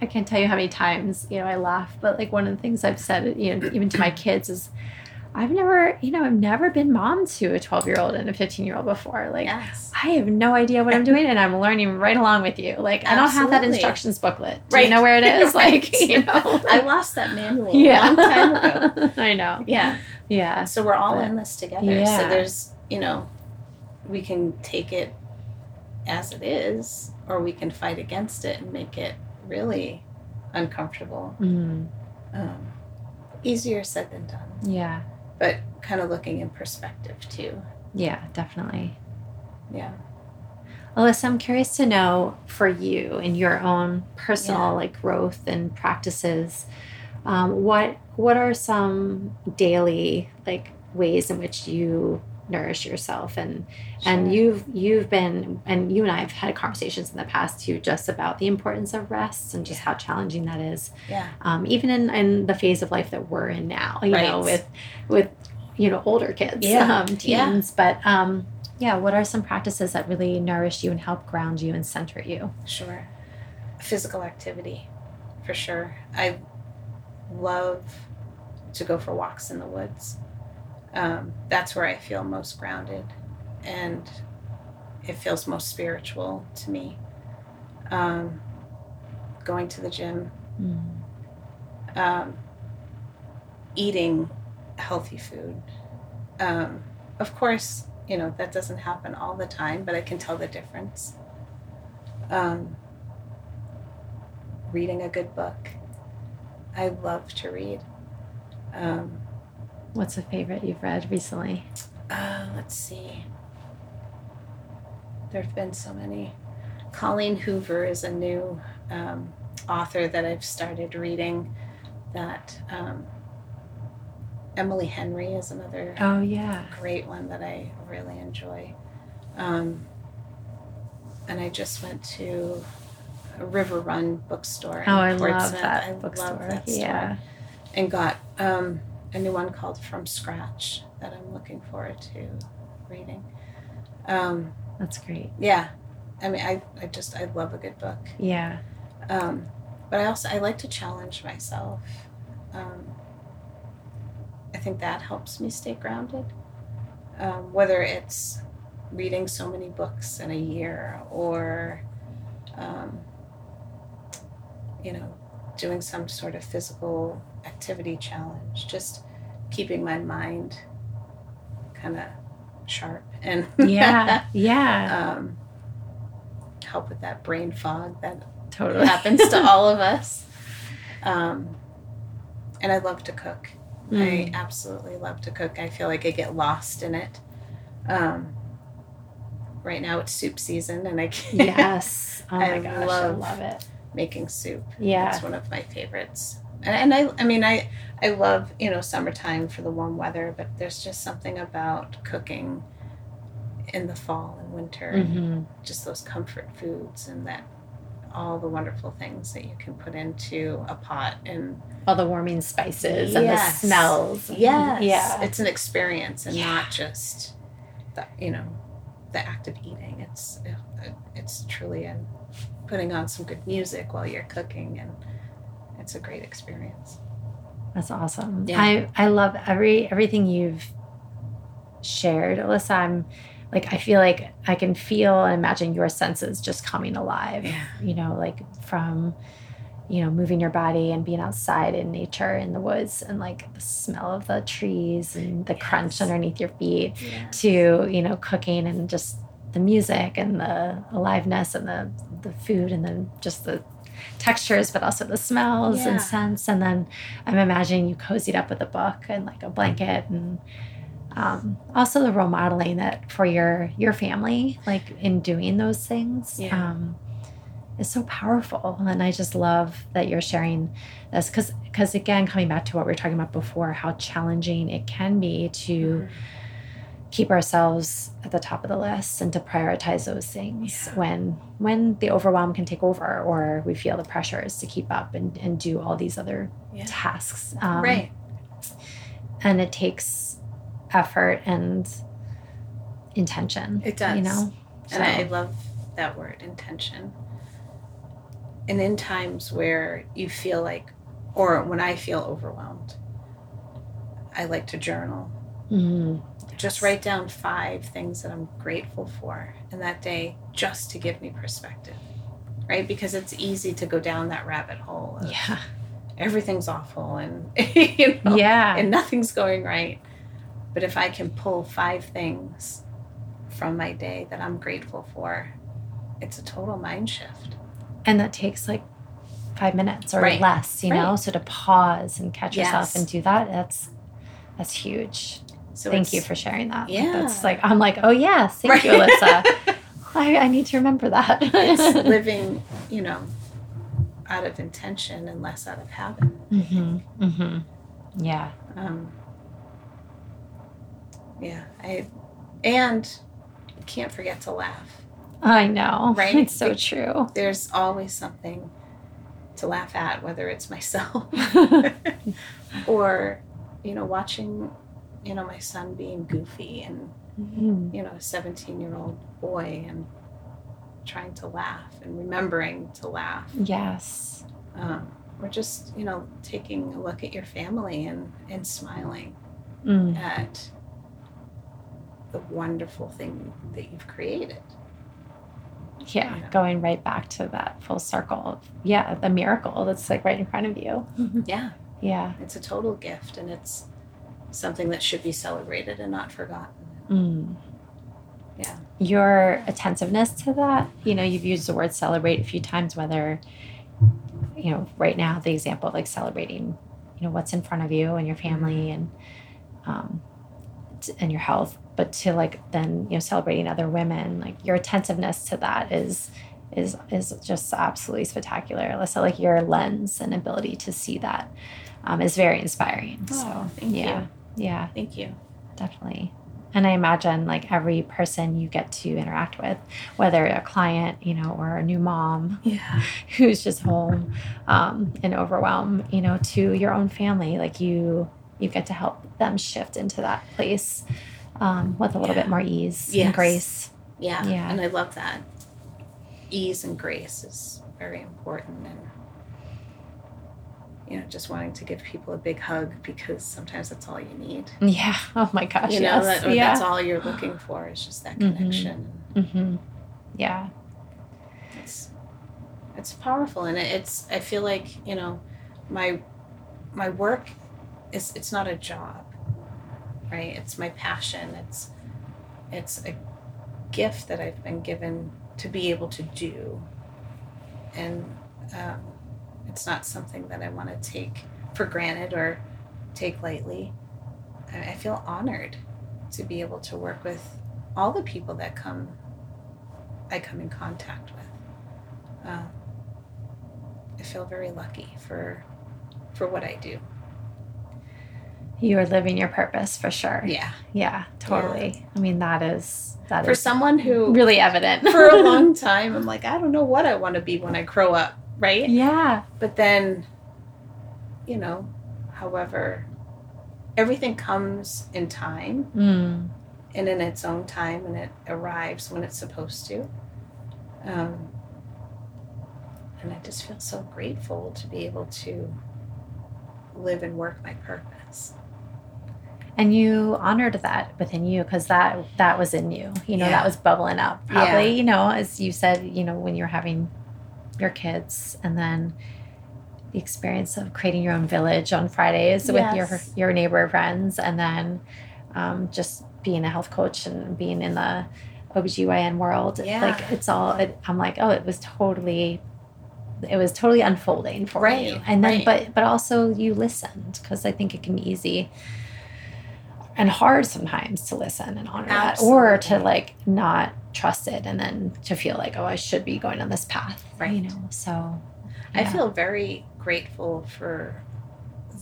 [SPEAKER 1] i can't tell you how many times you know i laugh but like one of the things i've said you know even to my kids is i've never you know i've never been mom to a 12 year old and a 15 year old before like
[SPEAKER 2] yes.
[SPEAKER 1] I have no idea what I'm doing, and I'm learning right along with you. Like I don't have that instructions booklet. Do
[SPEAKER 2] Right.
[SPEAKER 1] you know where it is?
[SPEAKER 2] Right.
[SPEAKER 1] Like you know.
[SPEAKER 2] I lost that manual
[SPEAKER 1] yeah.
[SPEAKER 2] a long time ago.
[SPEAKER 1] I know.
[SPEAKER 2] Yeah.
[SPEAKER 1] Yeah.
[SPEAKER 2] So we're all
[SPEAKER 1] But-
[SPEAKER 2] in this together.
[SPEAKER 1] Yeah.
[SPEAKER 2] So there's, you know, we can take it as it is, or we can fight against it and make it really uncomfortable.
[SPEAKER 1] Mm,
[SPEAKER 2] Um, easier said than done,
[SPEAKER 1] yeah.
[SPEAKER 2] but kind of looking in perspective too.
[SPEAKER 1] Yeah. Definitely.
[SPEAKER 2] Yeah.
[SPEAKER 1] Alyssa, I'm curious to know for you in your own personal
[SPEAKER 2] Yeah.
[SPEAKER 1] like growth and practices, um, what what are some daily like ways in which you nourish yourself and and you've you've been and you and I have had conversations in the past too just about the importance of rest and just
[SPEAKER 2] Yeah.
[SPEAKER 1] how challenging that is
[SPEAKER 2] Yeah.
[SPEAKER 1] um, even in, in the phase of life that we're in now you know with with you know older kids
[SPEAKER 2] Yeah.
[SPEAKER 1] um,
[SPEAKER 2] Yeah.
[SPEAKER 1] teens but um yeah what are some practices that really nourish you and help ground you and center you
[SPEAKER 2] Sure. Physical activity, for sure. I love to go for walks in the woods. Um, that's where I feel most grounded and it feels most spiritual to me. Um, going to the gym, um, eating healthy food. Um, of course, you know, that doesn't happen all the time, but I can tell the difference. Um, reading a good book. I love to read. Um,
[SPEAKER 1] what's a favorite you've read recently
[SPEAKER 2] uh, let's see. There have been so many. Colleen Hoover is a new um, author that I've started reading. That um, Emily Henry is another
[SPEAKER 1] oh yeah
[SPEAKER 2] great one that I really enjoy. Um, and I just went to a River Run bookstore. in
[SPEAKER 1] oh i love that
[SPEAKER 2] I
[SPEAKER 1] bookstore
[SPEAKER 2] love that store.
[SPEAKER 1] yeah
[SPEAKER 2] And got um, a new one called From Scratch that I'm looking forward to reading. Um,
[SPEAKER 1] that's great
[SPEAKER 2] yeah, I mean, I, I just I love a good book.
[SPEAKER 1] Yeah.
[SPEAKER 2] Um, but I also I like to challenge myself. Um, I think that helps me stay grounded. Um, whether it's reading so many books in a year or, um, you know, doing some sort of physical activity challenge, just keeping my mind kind of sharp and
[SPEAKER 1] Yeah. Yeah.
[SPEAKER 2] um, help with that brain fog that
[SPEAKER 1] totally.
[SPEAKER 2] happens to all of us. Um, and I love to cook. I
[SPEAKER 1] Mm.
[SPEAKER 2] absolutely love to cook. I feel like I get lost in it. Um, right now it's soup season, and I can
[SPEAKER 1] yes. Oh my
[SPEAKER 2] I
[SPEAKER 1] gosh,
[SPEAKER 2] love-
[SPEAKER 1] I love it.
[SPEAKER 2] Making soup.
[SPEAKER 1] Yeah.
[SPEAKER 2] It's one of my favorites. And, and I, I mean, I, I love you know summertime for the warm weather, but there's just something about cooking in the fall and winter,
[SPEAKER 1] hmm
[SPEAKER 2] just those comfort foods, and that all the wonderful things that you can put into a pot and
[SPEAKER 1] All the warming spices and the smells.
[SPEAKER 2] Yes.
[SPEAKER 1] Yeah.
[SPEAKER 2] It's an experience and
[SPEAKER 1] Yeah.
[SPEAKER 2] not just the you know the act of eating. It's it's truly a putting on some good music while you're cooking and it's a great experience.
[SPEAKER 1] That's awesome.
[SPEAKER 2] Yeah.
[SPEAKER 1] I I love every everything you've shared, Alyssa. I'm like I feel like I can feel and imagine your senses just coming alive.
[SPEAKER 2] Yeah.
[SPEAKER 1] You know, like from you know moving your body and being outside in nature in the woods and like the smell of the trees and the crunch underneath your feet
[SPEAKER 2] Yeah.
[SPEAKER 1] to you know cooking and just the music and the aliveness and the the food and then just the textures but also the smells
[SPEAKER 2] Yeah.
[SPEAKER 1] and scents and then i'm imagining you cozied up with a book and like a blanket and um, also the role modeling that for your your family like in doing those things
[SPEAKER 2] Yeah.
[SPEAKER 1] um, is so powerful and i just love that you're sharing this because because again coming back to what we were talking about before how challenging it can be to keep ourselves at the top of the list and to prioritize those things
[SPEAKER 2] Yeah.
[SPEAKER 1] when when the overwhelm can take over or we feel the pressures to keep up and, and do all these other
[SPEAKER 2] Yeah.
[SPEAKER 1] tasks um,
[SPEAKER 2] right.
[SPEAKER 1] and it takes effort and intention
[SPEAKER 2] It does.
[SPEAKER 1] you know
[SPEAKER 2] And I love that word, intention. And in times where you feel like, or when I feel overwhelmed, I like to journal.
[SPEAKER 1] Mhm.
[SPEAKER 2] Just write down five things that I'm grateful for in that day just to give me perspective. Right? Because it's easy to go down that rabbit hole of
[SPEAKER 1] yeah
[SPEAKER 2] everything's awful and you know,
[SPEAKER 1] yeah
[SPEAKER 2] and nothing's going right. But if I can pull five things from my day that I'm grateful for, it's a total mind shift.
[SPEAKER 1] and that takes like five minutes or
[SPEAKER 2] Right.
[SPEAKER 1] less you know so to pause and catch yourself
[SPEAKER 2] Yes.
[SPEAKER 1] and do that that's that's huge
[SPEAKER 2] So
[SPEAKER 1] thank you for sharing that
[SPEAKER 2] Yeah.
[SPEAKER 1] that's like i'm like oh yes thank you alyssa I, I need to remember that
[SPEAKER 2] it's living, you know, out of intention and less out of habit.
[SPEAKER 1] Mm-hmm. Mm-hmm. yeah
[SPEAKER 2] Um, yeah, I and can't forget to laugh.
[SPEAKER 1] i know
[SPEAKER 2] Right?
[SPEAKER 1] it's so true
[SPEAKER 2] There's always something to laugh at, whether it's myself or, you know, watching, you know, my son being goofy and
[SPEAKER 1] Mhm.
[SPEAKER 2] you know, a 17 year old boy and trying to laugh and remembering to laugh.
[SPEAKER 1] yes
[SPEAKER 2] Um, or just, you know, taking a look at your family and, and smiling
[SPEAKER 1] Mm.
[SPEAKER 2] at the wonderful thing that you've created.
[SPEAKER 1] yeah
[SPEAKER 2] Yeah.
[SPEAKER 1] going right back to that full circle of yeah the miracle that's like right in front of you
[SPEAKER 2] Yeah,
[SPEAKER 1] yeah
[SPEAKER 2] it's a total gift and it's something that should be celebrated and not forgotten.
[SPEAKER 1] Mm.
[SPEAKER 2] Yeah.
[SPEAKER 1] Your attentiveness to that, you know, you've used the word celebrate a few times, whether, you know, right now, the example of like celebrating, you know, what's in front of you and your family and, um, and your health, but to like then, you know, celebrating other women, like your attentiveness to that is, is, is just absolutely spectacular. Alyssa, like your lens and ability to see that um, is very inspiring.
[SPEAKER 2] Oh,
[SPEAKER 1] so,
[SPEAKER 2] thank
[SPEAKER 1] yeah,
[SPEAKER 2] you.
[SPEAKER 1] Yeah
[SPEAKER 2] Thank you.
[SPEAKER 1] definitely and i imagine like every person you get to interact with whether a client you know or a new mom
[SPEAKER 2] Yeah.
[SPEAKER 1] who's just home um, in overwhelm you know to your own family like you you get to help them shift into that place um, with a little
[SPEAKER 2] Yeah.
[SPEAKER 1] bit more ease
[SPEAKER 2] Yes.
[SPEAKER 1] and grace
[SPEAKER 2] Yeah.
[SPEAKER 1] Yeah.
[SPEAKER 2] And I love that. ease and grace is very important and you know just wanting to give people a big hug because sometimes that's all you need
[SPEAKER 1] Yeah. Oh my gosh.
[SPEAKER 2] you know
[SPEAKER 1] yes.
[SPEAKER 2] that,
[SPEAKER 1] yeah.
[SPEAKER 2] that's all you're looking for is just that
[SPEAKER 1] Mhm.
[SPEAKER 2] connection
[SPEAKER 1] hmm Yeah.
[SPEAKER 2] it's it's powerful and it's i feel like you know my my work is it's not a job right it's my passion it's it's a gift that i've been given to be able to do and um, it's not something that i want to take for granted or take lightly I, feel honored to be able to work with all the people that come i come in contact with um, I feel very lucky for for what I do.
[SPEAKER 1] You are living your purpose for sure.
[SPEAKER 2] Yeah.
[SPEAKER 1] Yeah. Totally. I mean, that is that is
[SPEAKER 2] For someone who
[SPEAKER 1] really evident
[SPEAKER 2] for a long time I'm like I don't know what I want to be when I grow up, right?
[SPEAKER 1] yeah.
[SPEAKER 2] But then you know, however everything comes in time
[SPEAKER 1] Mm.
[SPEAKER 2] and in its own time and it arrives when it's supposed to. Um, and I just feel so grateful to be able to live and work my purpose.
[SPEAKER 1] And you honored that within you because that that was in you you know
[SPEAKER 2] Yeah.
[SPEAKER 1] that was bubbling up probably
[SPEAKER 2] Yeah.
[SPEAKER 1] you know as you said you know when you're having your kids and then the experience of creating your own village on fridays with your your neighbor friends and then um, just being a health coach and being in the OBGYN world
[SPEAKER 2] Yeah.
[SPEAKER 1] like it's all it, i'm like oh it was totally it was totally unfolding for
[SPEAKER 2] Right,
[SPEAKER 1] you and then
[SPEAKER 2] right.
[SPEAKER 1] but but also you listened because i think it can be easy and hard sometimes to listen and honor that or to like not trust it and then to feel like oh i should be going on this path
[SPEAKER 2] right.
[SPEAKER 1] you know so
[SPEAKER 2] I feel very grateful for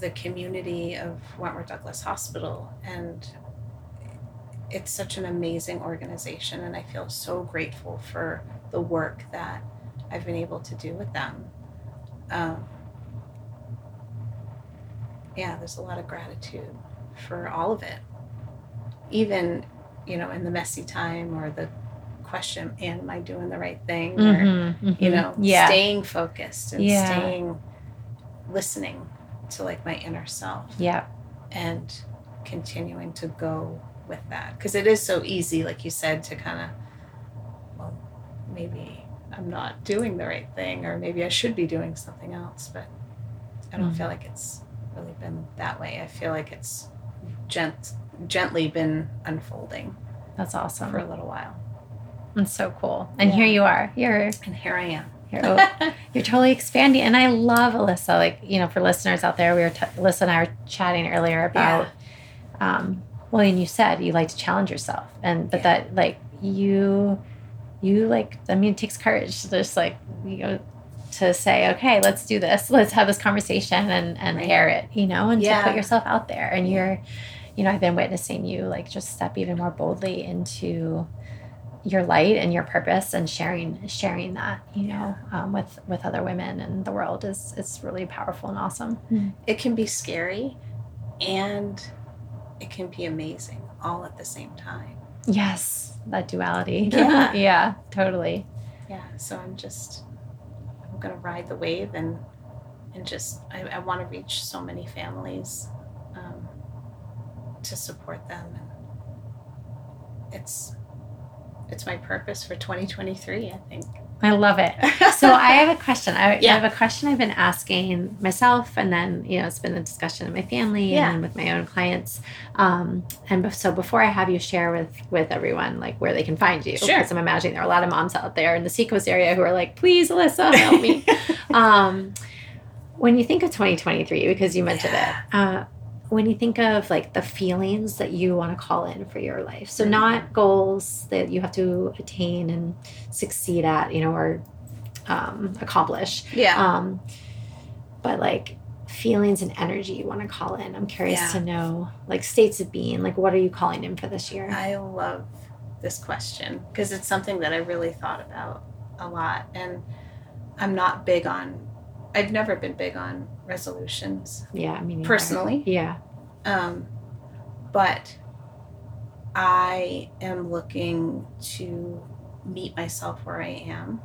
[SPEAKER 2] the community of Wentworth Douglass Hospital and it's such an amazing organization and I feel so grateful for the work that I've been able to do with them. Um, yeah, there's a lot of gratitude for all of it. Even, you know, in the messy time or the question, am I doing the right thing? Or
[SPEAKER 1] Mhm, mhm.
[SPEAKER 2] you know
[SPEAKER 1] yeah
[SPEAKER 2] staying focused and
[SPEAKER 1] Yeah.
[SPEAKER 2] staying listening to like my inner self
[SPEAKER 1] yeah
[SPEAKER 2] and continuing to go with that because it is so easy like you said to kind of well maybe i'm not doing the right thing or maybe i should be doing something else but i don't
[SPEAKER 1] Mhm.
[SPEAKER 2] feel like it's really been that way i feel like it's gent- gently been unfolding
[SPEAKER 1] that's awesome.
[SPEAKER 2] for a little while.
[SPEAKER 1] It's so cool. And
[SPEAKER 2] Yeah.
[SPEAKER 1] here you are. You're
[SPEAKER 2] and here i am.
[SPEAKER 1] You're, oh, you're totally expanding. And i love alyssa. Like you know for listeners out there we were t- alyssa and i were chatting earlier about um well and you said you like to challenge yourself and but
[SPEAKER 2] Yeah.
[SPEAKER 1] that like you you like i mean it takes courage to just like you know to say okay let's do this. Let's have this conversation and and
[SPEAKER 2] Right.
[SPEAKER 1] air it you know and to put yourself out there. And
[SPEAKER 2] Yeah.
[SPEAKER 1] you're you know i've been witnessing you like just step even more boldly into your light and your purpose and sharing sharing that you know um, with with other women and the world is it's really powerful and awesome.
[SPEAKER 2] It can be scary and it can be amazing all at the same time.
[SPEAKER 1] yes that duality.
[SPEAKER 2] Yeah.
[SPEAKER 1] yeah totally.
[SPEAKER 2] Yeah, so I'm just I'm gonna ride the wave and and just I, I want to reach so many families to support them it's it's my purpose for 2023 I think.
[SPEAKER 1] i love it so I have a question. I,
[SPEAKER 2] Yeah.
[SPEAKER 1] I have a question I've been asking myself, and then you know it's been a discussion in my family
[SPEAKER 2] Yeah.
[SPEAKER 1] and with my own clients. Um, and so before I have you share with with everyone like where they can find you,
[SPEAKER 2] Sure.
[SPEAKER 1] because I'm imagining there are a lot of moms out there in the Seacoast area who are like, please, Alyssa, help me. um, when you think of 2023, because you mentioned
[SPEAKER 2] Yeah.
[SPEAKER 1] it. Uh, when you think of like the feelings that you want to call in for your life so not goals that you have to attain and succeed at you know or um, accomplish
[SPEAKER 2] Yeah.
[SPEAKER 1] um, but like feelings and energy you want to call in i'm curious
[SPEAKER 2] Yeah.
[SPEAKER 1] to know like states of being like what are you calling in for this year
[SPEAKER 2] I love this question because it's something that I really thought about a lot. And I'm not big on, I've never been big on resolutions.
[SPEAKER 1] yeah i mean
[SPEAKER 2] Personally?
[SPEAKER 1] yeah
[SPEAKER 2] Um, but I am looking to meet myself where I am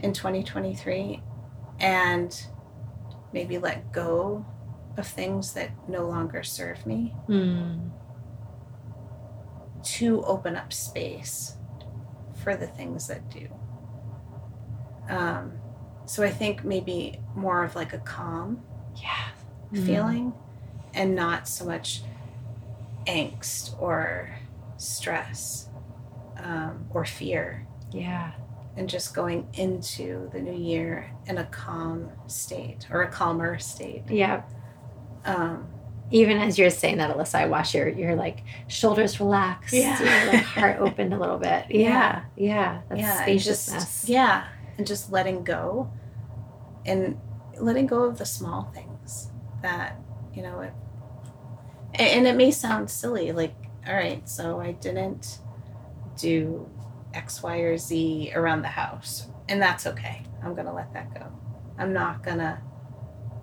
[SPEAKER 2] in 2023 and maybe let go of things that no longer serve me
[SPEAKER 1] Mm.
[SPEAKER 2] to open up space for the things that do. Um, so I think maybe more of like a calm
[SPEAKER 1] Yeah.
[SPEAKER 2] feeling and not so much angst or stress um, or fear
[SPEAKER 1] Yeah.
[SPEAKER 2] and just going into the new year in a calm state or a calmer state
[SPEAKER 1] Yeah.
[SPEAKER 2] um,
[SPEAKER 1] Even as you're saying that, Alyssa, I watch your your like shoulders relaxed,
[SPEAKER 2] Yeah.
[SPEAKER 1] your like heart opened a little bit. Yeah. Yeah. That's
[SPEAKER 2] yeah and
[SPEAKER 1] spaciousness.
[SPEAKER 2] just yeah and just letting go and letting go of the small things that you know it and it may sound silly like all right so i didn't do x y or z around the house and that's okay. I'm gonna let that go. I'm not gonna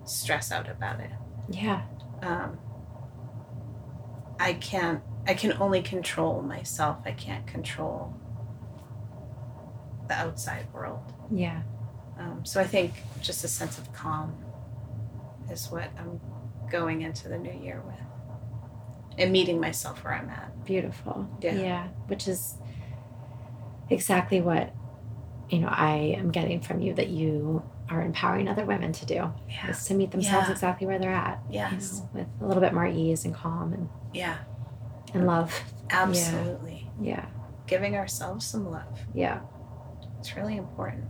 [SPEAKER 2] stress out about it.
[SPEAKER 1] Yeah.
[SPEAKER 2] um, i can't i can only control myself. I can't control the outside world.
[SPEAKER 1] Yeah.
[SPEAKER 2] Um, so i think just a sense of calm is what i'm going into the new year with and meeting myself where i'm at
[SPEAKER 1] Beautiful.
[SPEAKER 2] Yeah. Yeah.
[SPEAKER 1] Which is exactly what you know I am getting from you that you are empowering other women to do
[SPEAKER 2] yeah
[SPEAKER 1] is to meet themselves
[SPEAKER 2] Yeah.
[SPEAKER 1] exactly where they're at. you know, with a little bit more ease and calm and,
[SPEAKER 2] yeah
[SPEAKER 1] and love.
[SPEAKER 2] absolutely
[SPEAKER 1] Yeah.
[SPEAKER 2] giving ourselves some love
[SPEAKER 1] Yeah.
[SPEAKER 2] it's really important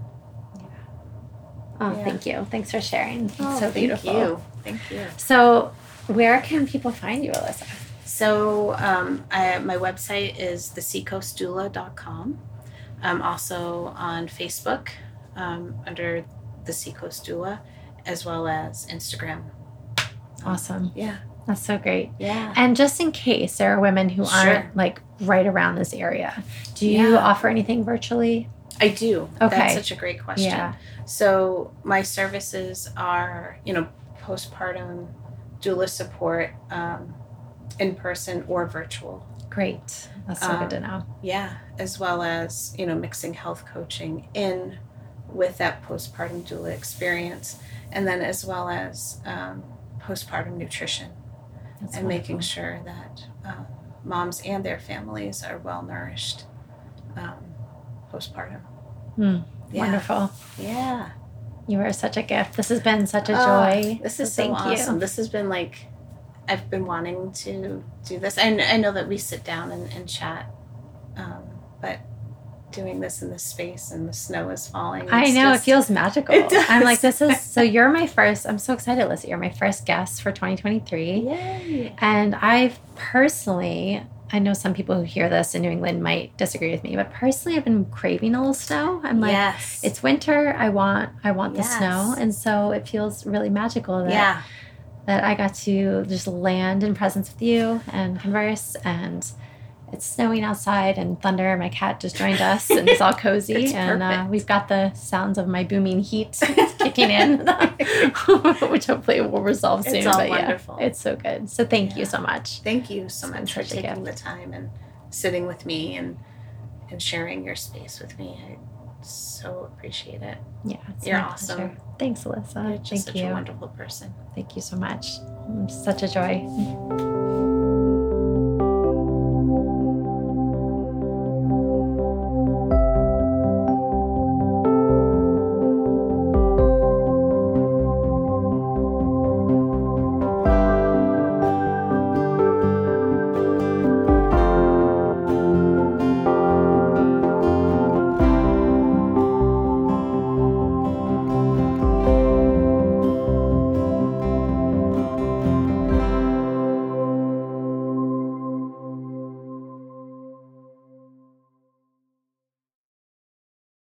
[SPEAKER 1] Oh,
[SPEAKER 2] Yeah.
[SPEAKER 1] thank you. Thanks for sharing.
[SPEAKER 2] Oh,
[SPEAKER 1] so beautiful.
[SPEAKER 2] thank you thank you
[SPEAKER 1] So, where can people find you, Alyssa?
[SPEAKER 2] So um, I, my website is theseacoastdoula.com. I'm also on Facebook um, under the Seacoast Doula, as well as Instagram.
[SPEAKER 1] Awesome.
[SPEAKER 2] Yeah,
[SPEAKER 1] That's so great.
[SPEAKER 2] yeah.
[SPEAKER 1] And just in case there are women who aren't like right around this area, do you
[SPEAKER 2] Yeah.
[SPEAKER 1] offer anything virtually?
[SPEAKER 2] I do.
[SPEAKER 1] Okay.
[SPEAKER 2] That's such a great question.
[SPEAKER 1] Yeah.
[SPEAKER 2] So my services are, you know, postpartum doula support, um, in person or virtual.
[SPEAKER 1] Great. That's so
[SPEAKER 2] Um,
[SPEAKER 1] good to know.
[SPEAKER 2] Yeah, as well as, you know, mixing health coaching in with that postpartum doula experience. And then as well as um, postpartum nutrition
[SPEAKER 1] That's
[SPEAKER 2] and making sure that um, moms and their families are well nourished um, postpartum.
[SPEAKER 1] Hmm.
[SPEAKER 2] Yeah.
[SPEAKER 1] Wonderful.
[SPEAKER 2] Yeah.
[SPEAKER 1] You are such a gift. This has been such a
[SPEAKER 2] Oh,
[SPEAKER 1] joy.
[SPEAKER 2] This is
[SPEAKER 1] So
[SPEAKER 2] so
[SPEAKER 1] thank
[SPEAKER 2] awesome.
[SPEAKER 1] you.
[SPEAKER 2] This has been like, I've been wanting to do this. I, I know that we sit down and, and chat, um, but doing this in this space and the snow is falling.
[SPEAKER 1] I know
[SPEAKER 2] just-
[SPEAKER 1] it feels magical.
[SPEAKER 2] It.
[SPEAKER 1] I'm like, this is so. You're my first. I'm so excited, Lisa. You're my first guest for 2023,
[SPEAKER 2] Yay.
[SPEAKER 1] and I've personally, I know some people who hear this in New England might disagree with me, but personally, I've been craving a little snow. I'm like,
[SPEAKER 2] yes.
[SPEAKER 1] it's winter. I want, I want the snow, and so it feels really magical that
[SPEAKER 2] yeah.
[SPEAKER 1] that I got to just land in presence with you and converse and. It's snowing outside and thunder. My cat just joined us and it's all cozy.
[SPEAKER 2] It's
[SPEAKER 1] and uh, we've got the sounds of my booming heat kicking in, which hopefully will resolve soon.
[SPEAKER 2] It's all
[SPEAKER 1] but
[SPEAKER 2] wonderful.
[SPEAKER 1] yeah, it's so good. So thank you so much.
[SPEAKER 2] Thank you so
[SPEAKER 1] It's
[SPEAKER 2] much for taking
[SPEAKER 1] gift.
[SPEAKER 2] the time and sitting with me and and sharing your space with me. I so appreciate it.
[SPEAKER 1] Yeah,
[SPEAKER 2] You're awesome.
[SPEAKER 1] pleasure. Thanks, Alyssa.
[SPEAKER 2] You're just
[SPEAKER 1] thank
[SPEAKER 2] such
[SPEAKER 1] you.
[SPEAKER 2] a wonderful person.
[SPEAKER 1] Thank you so much. Mm, Such a joy.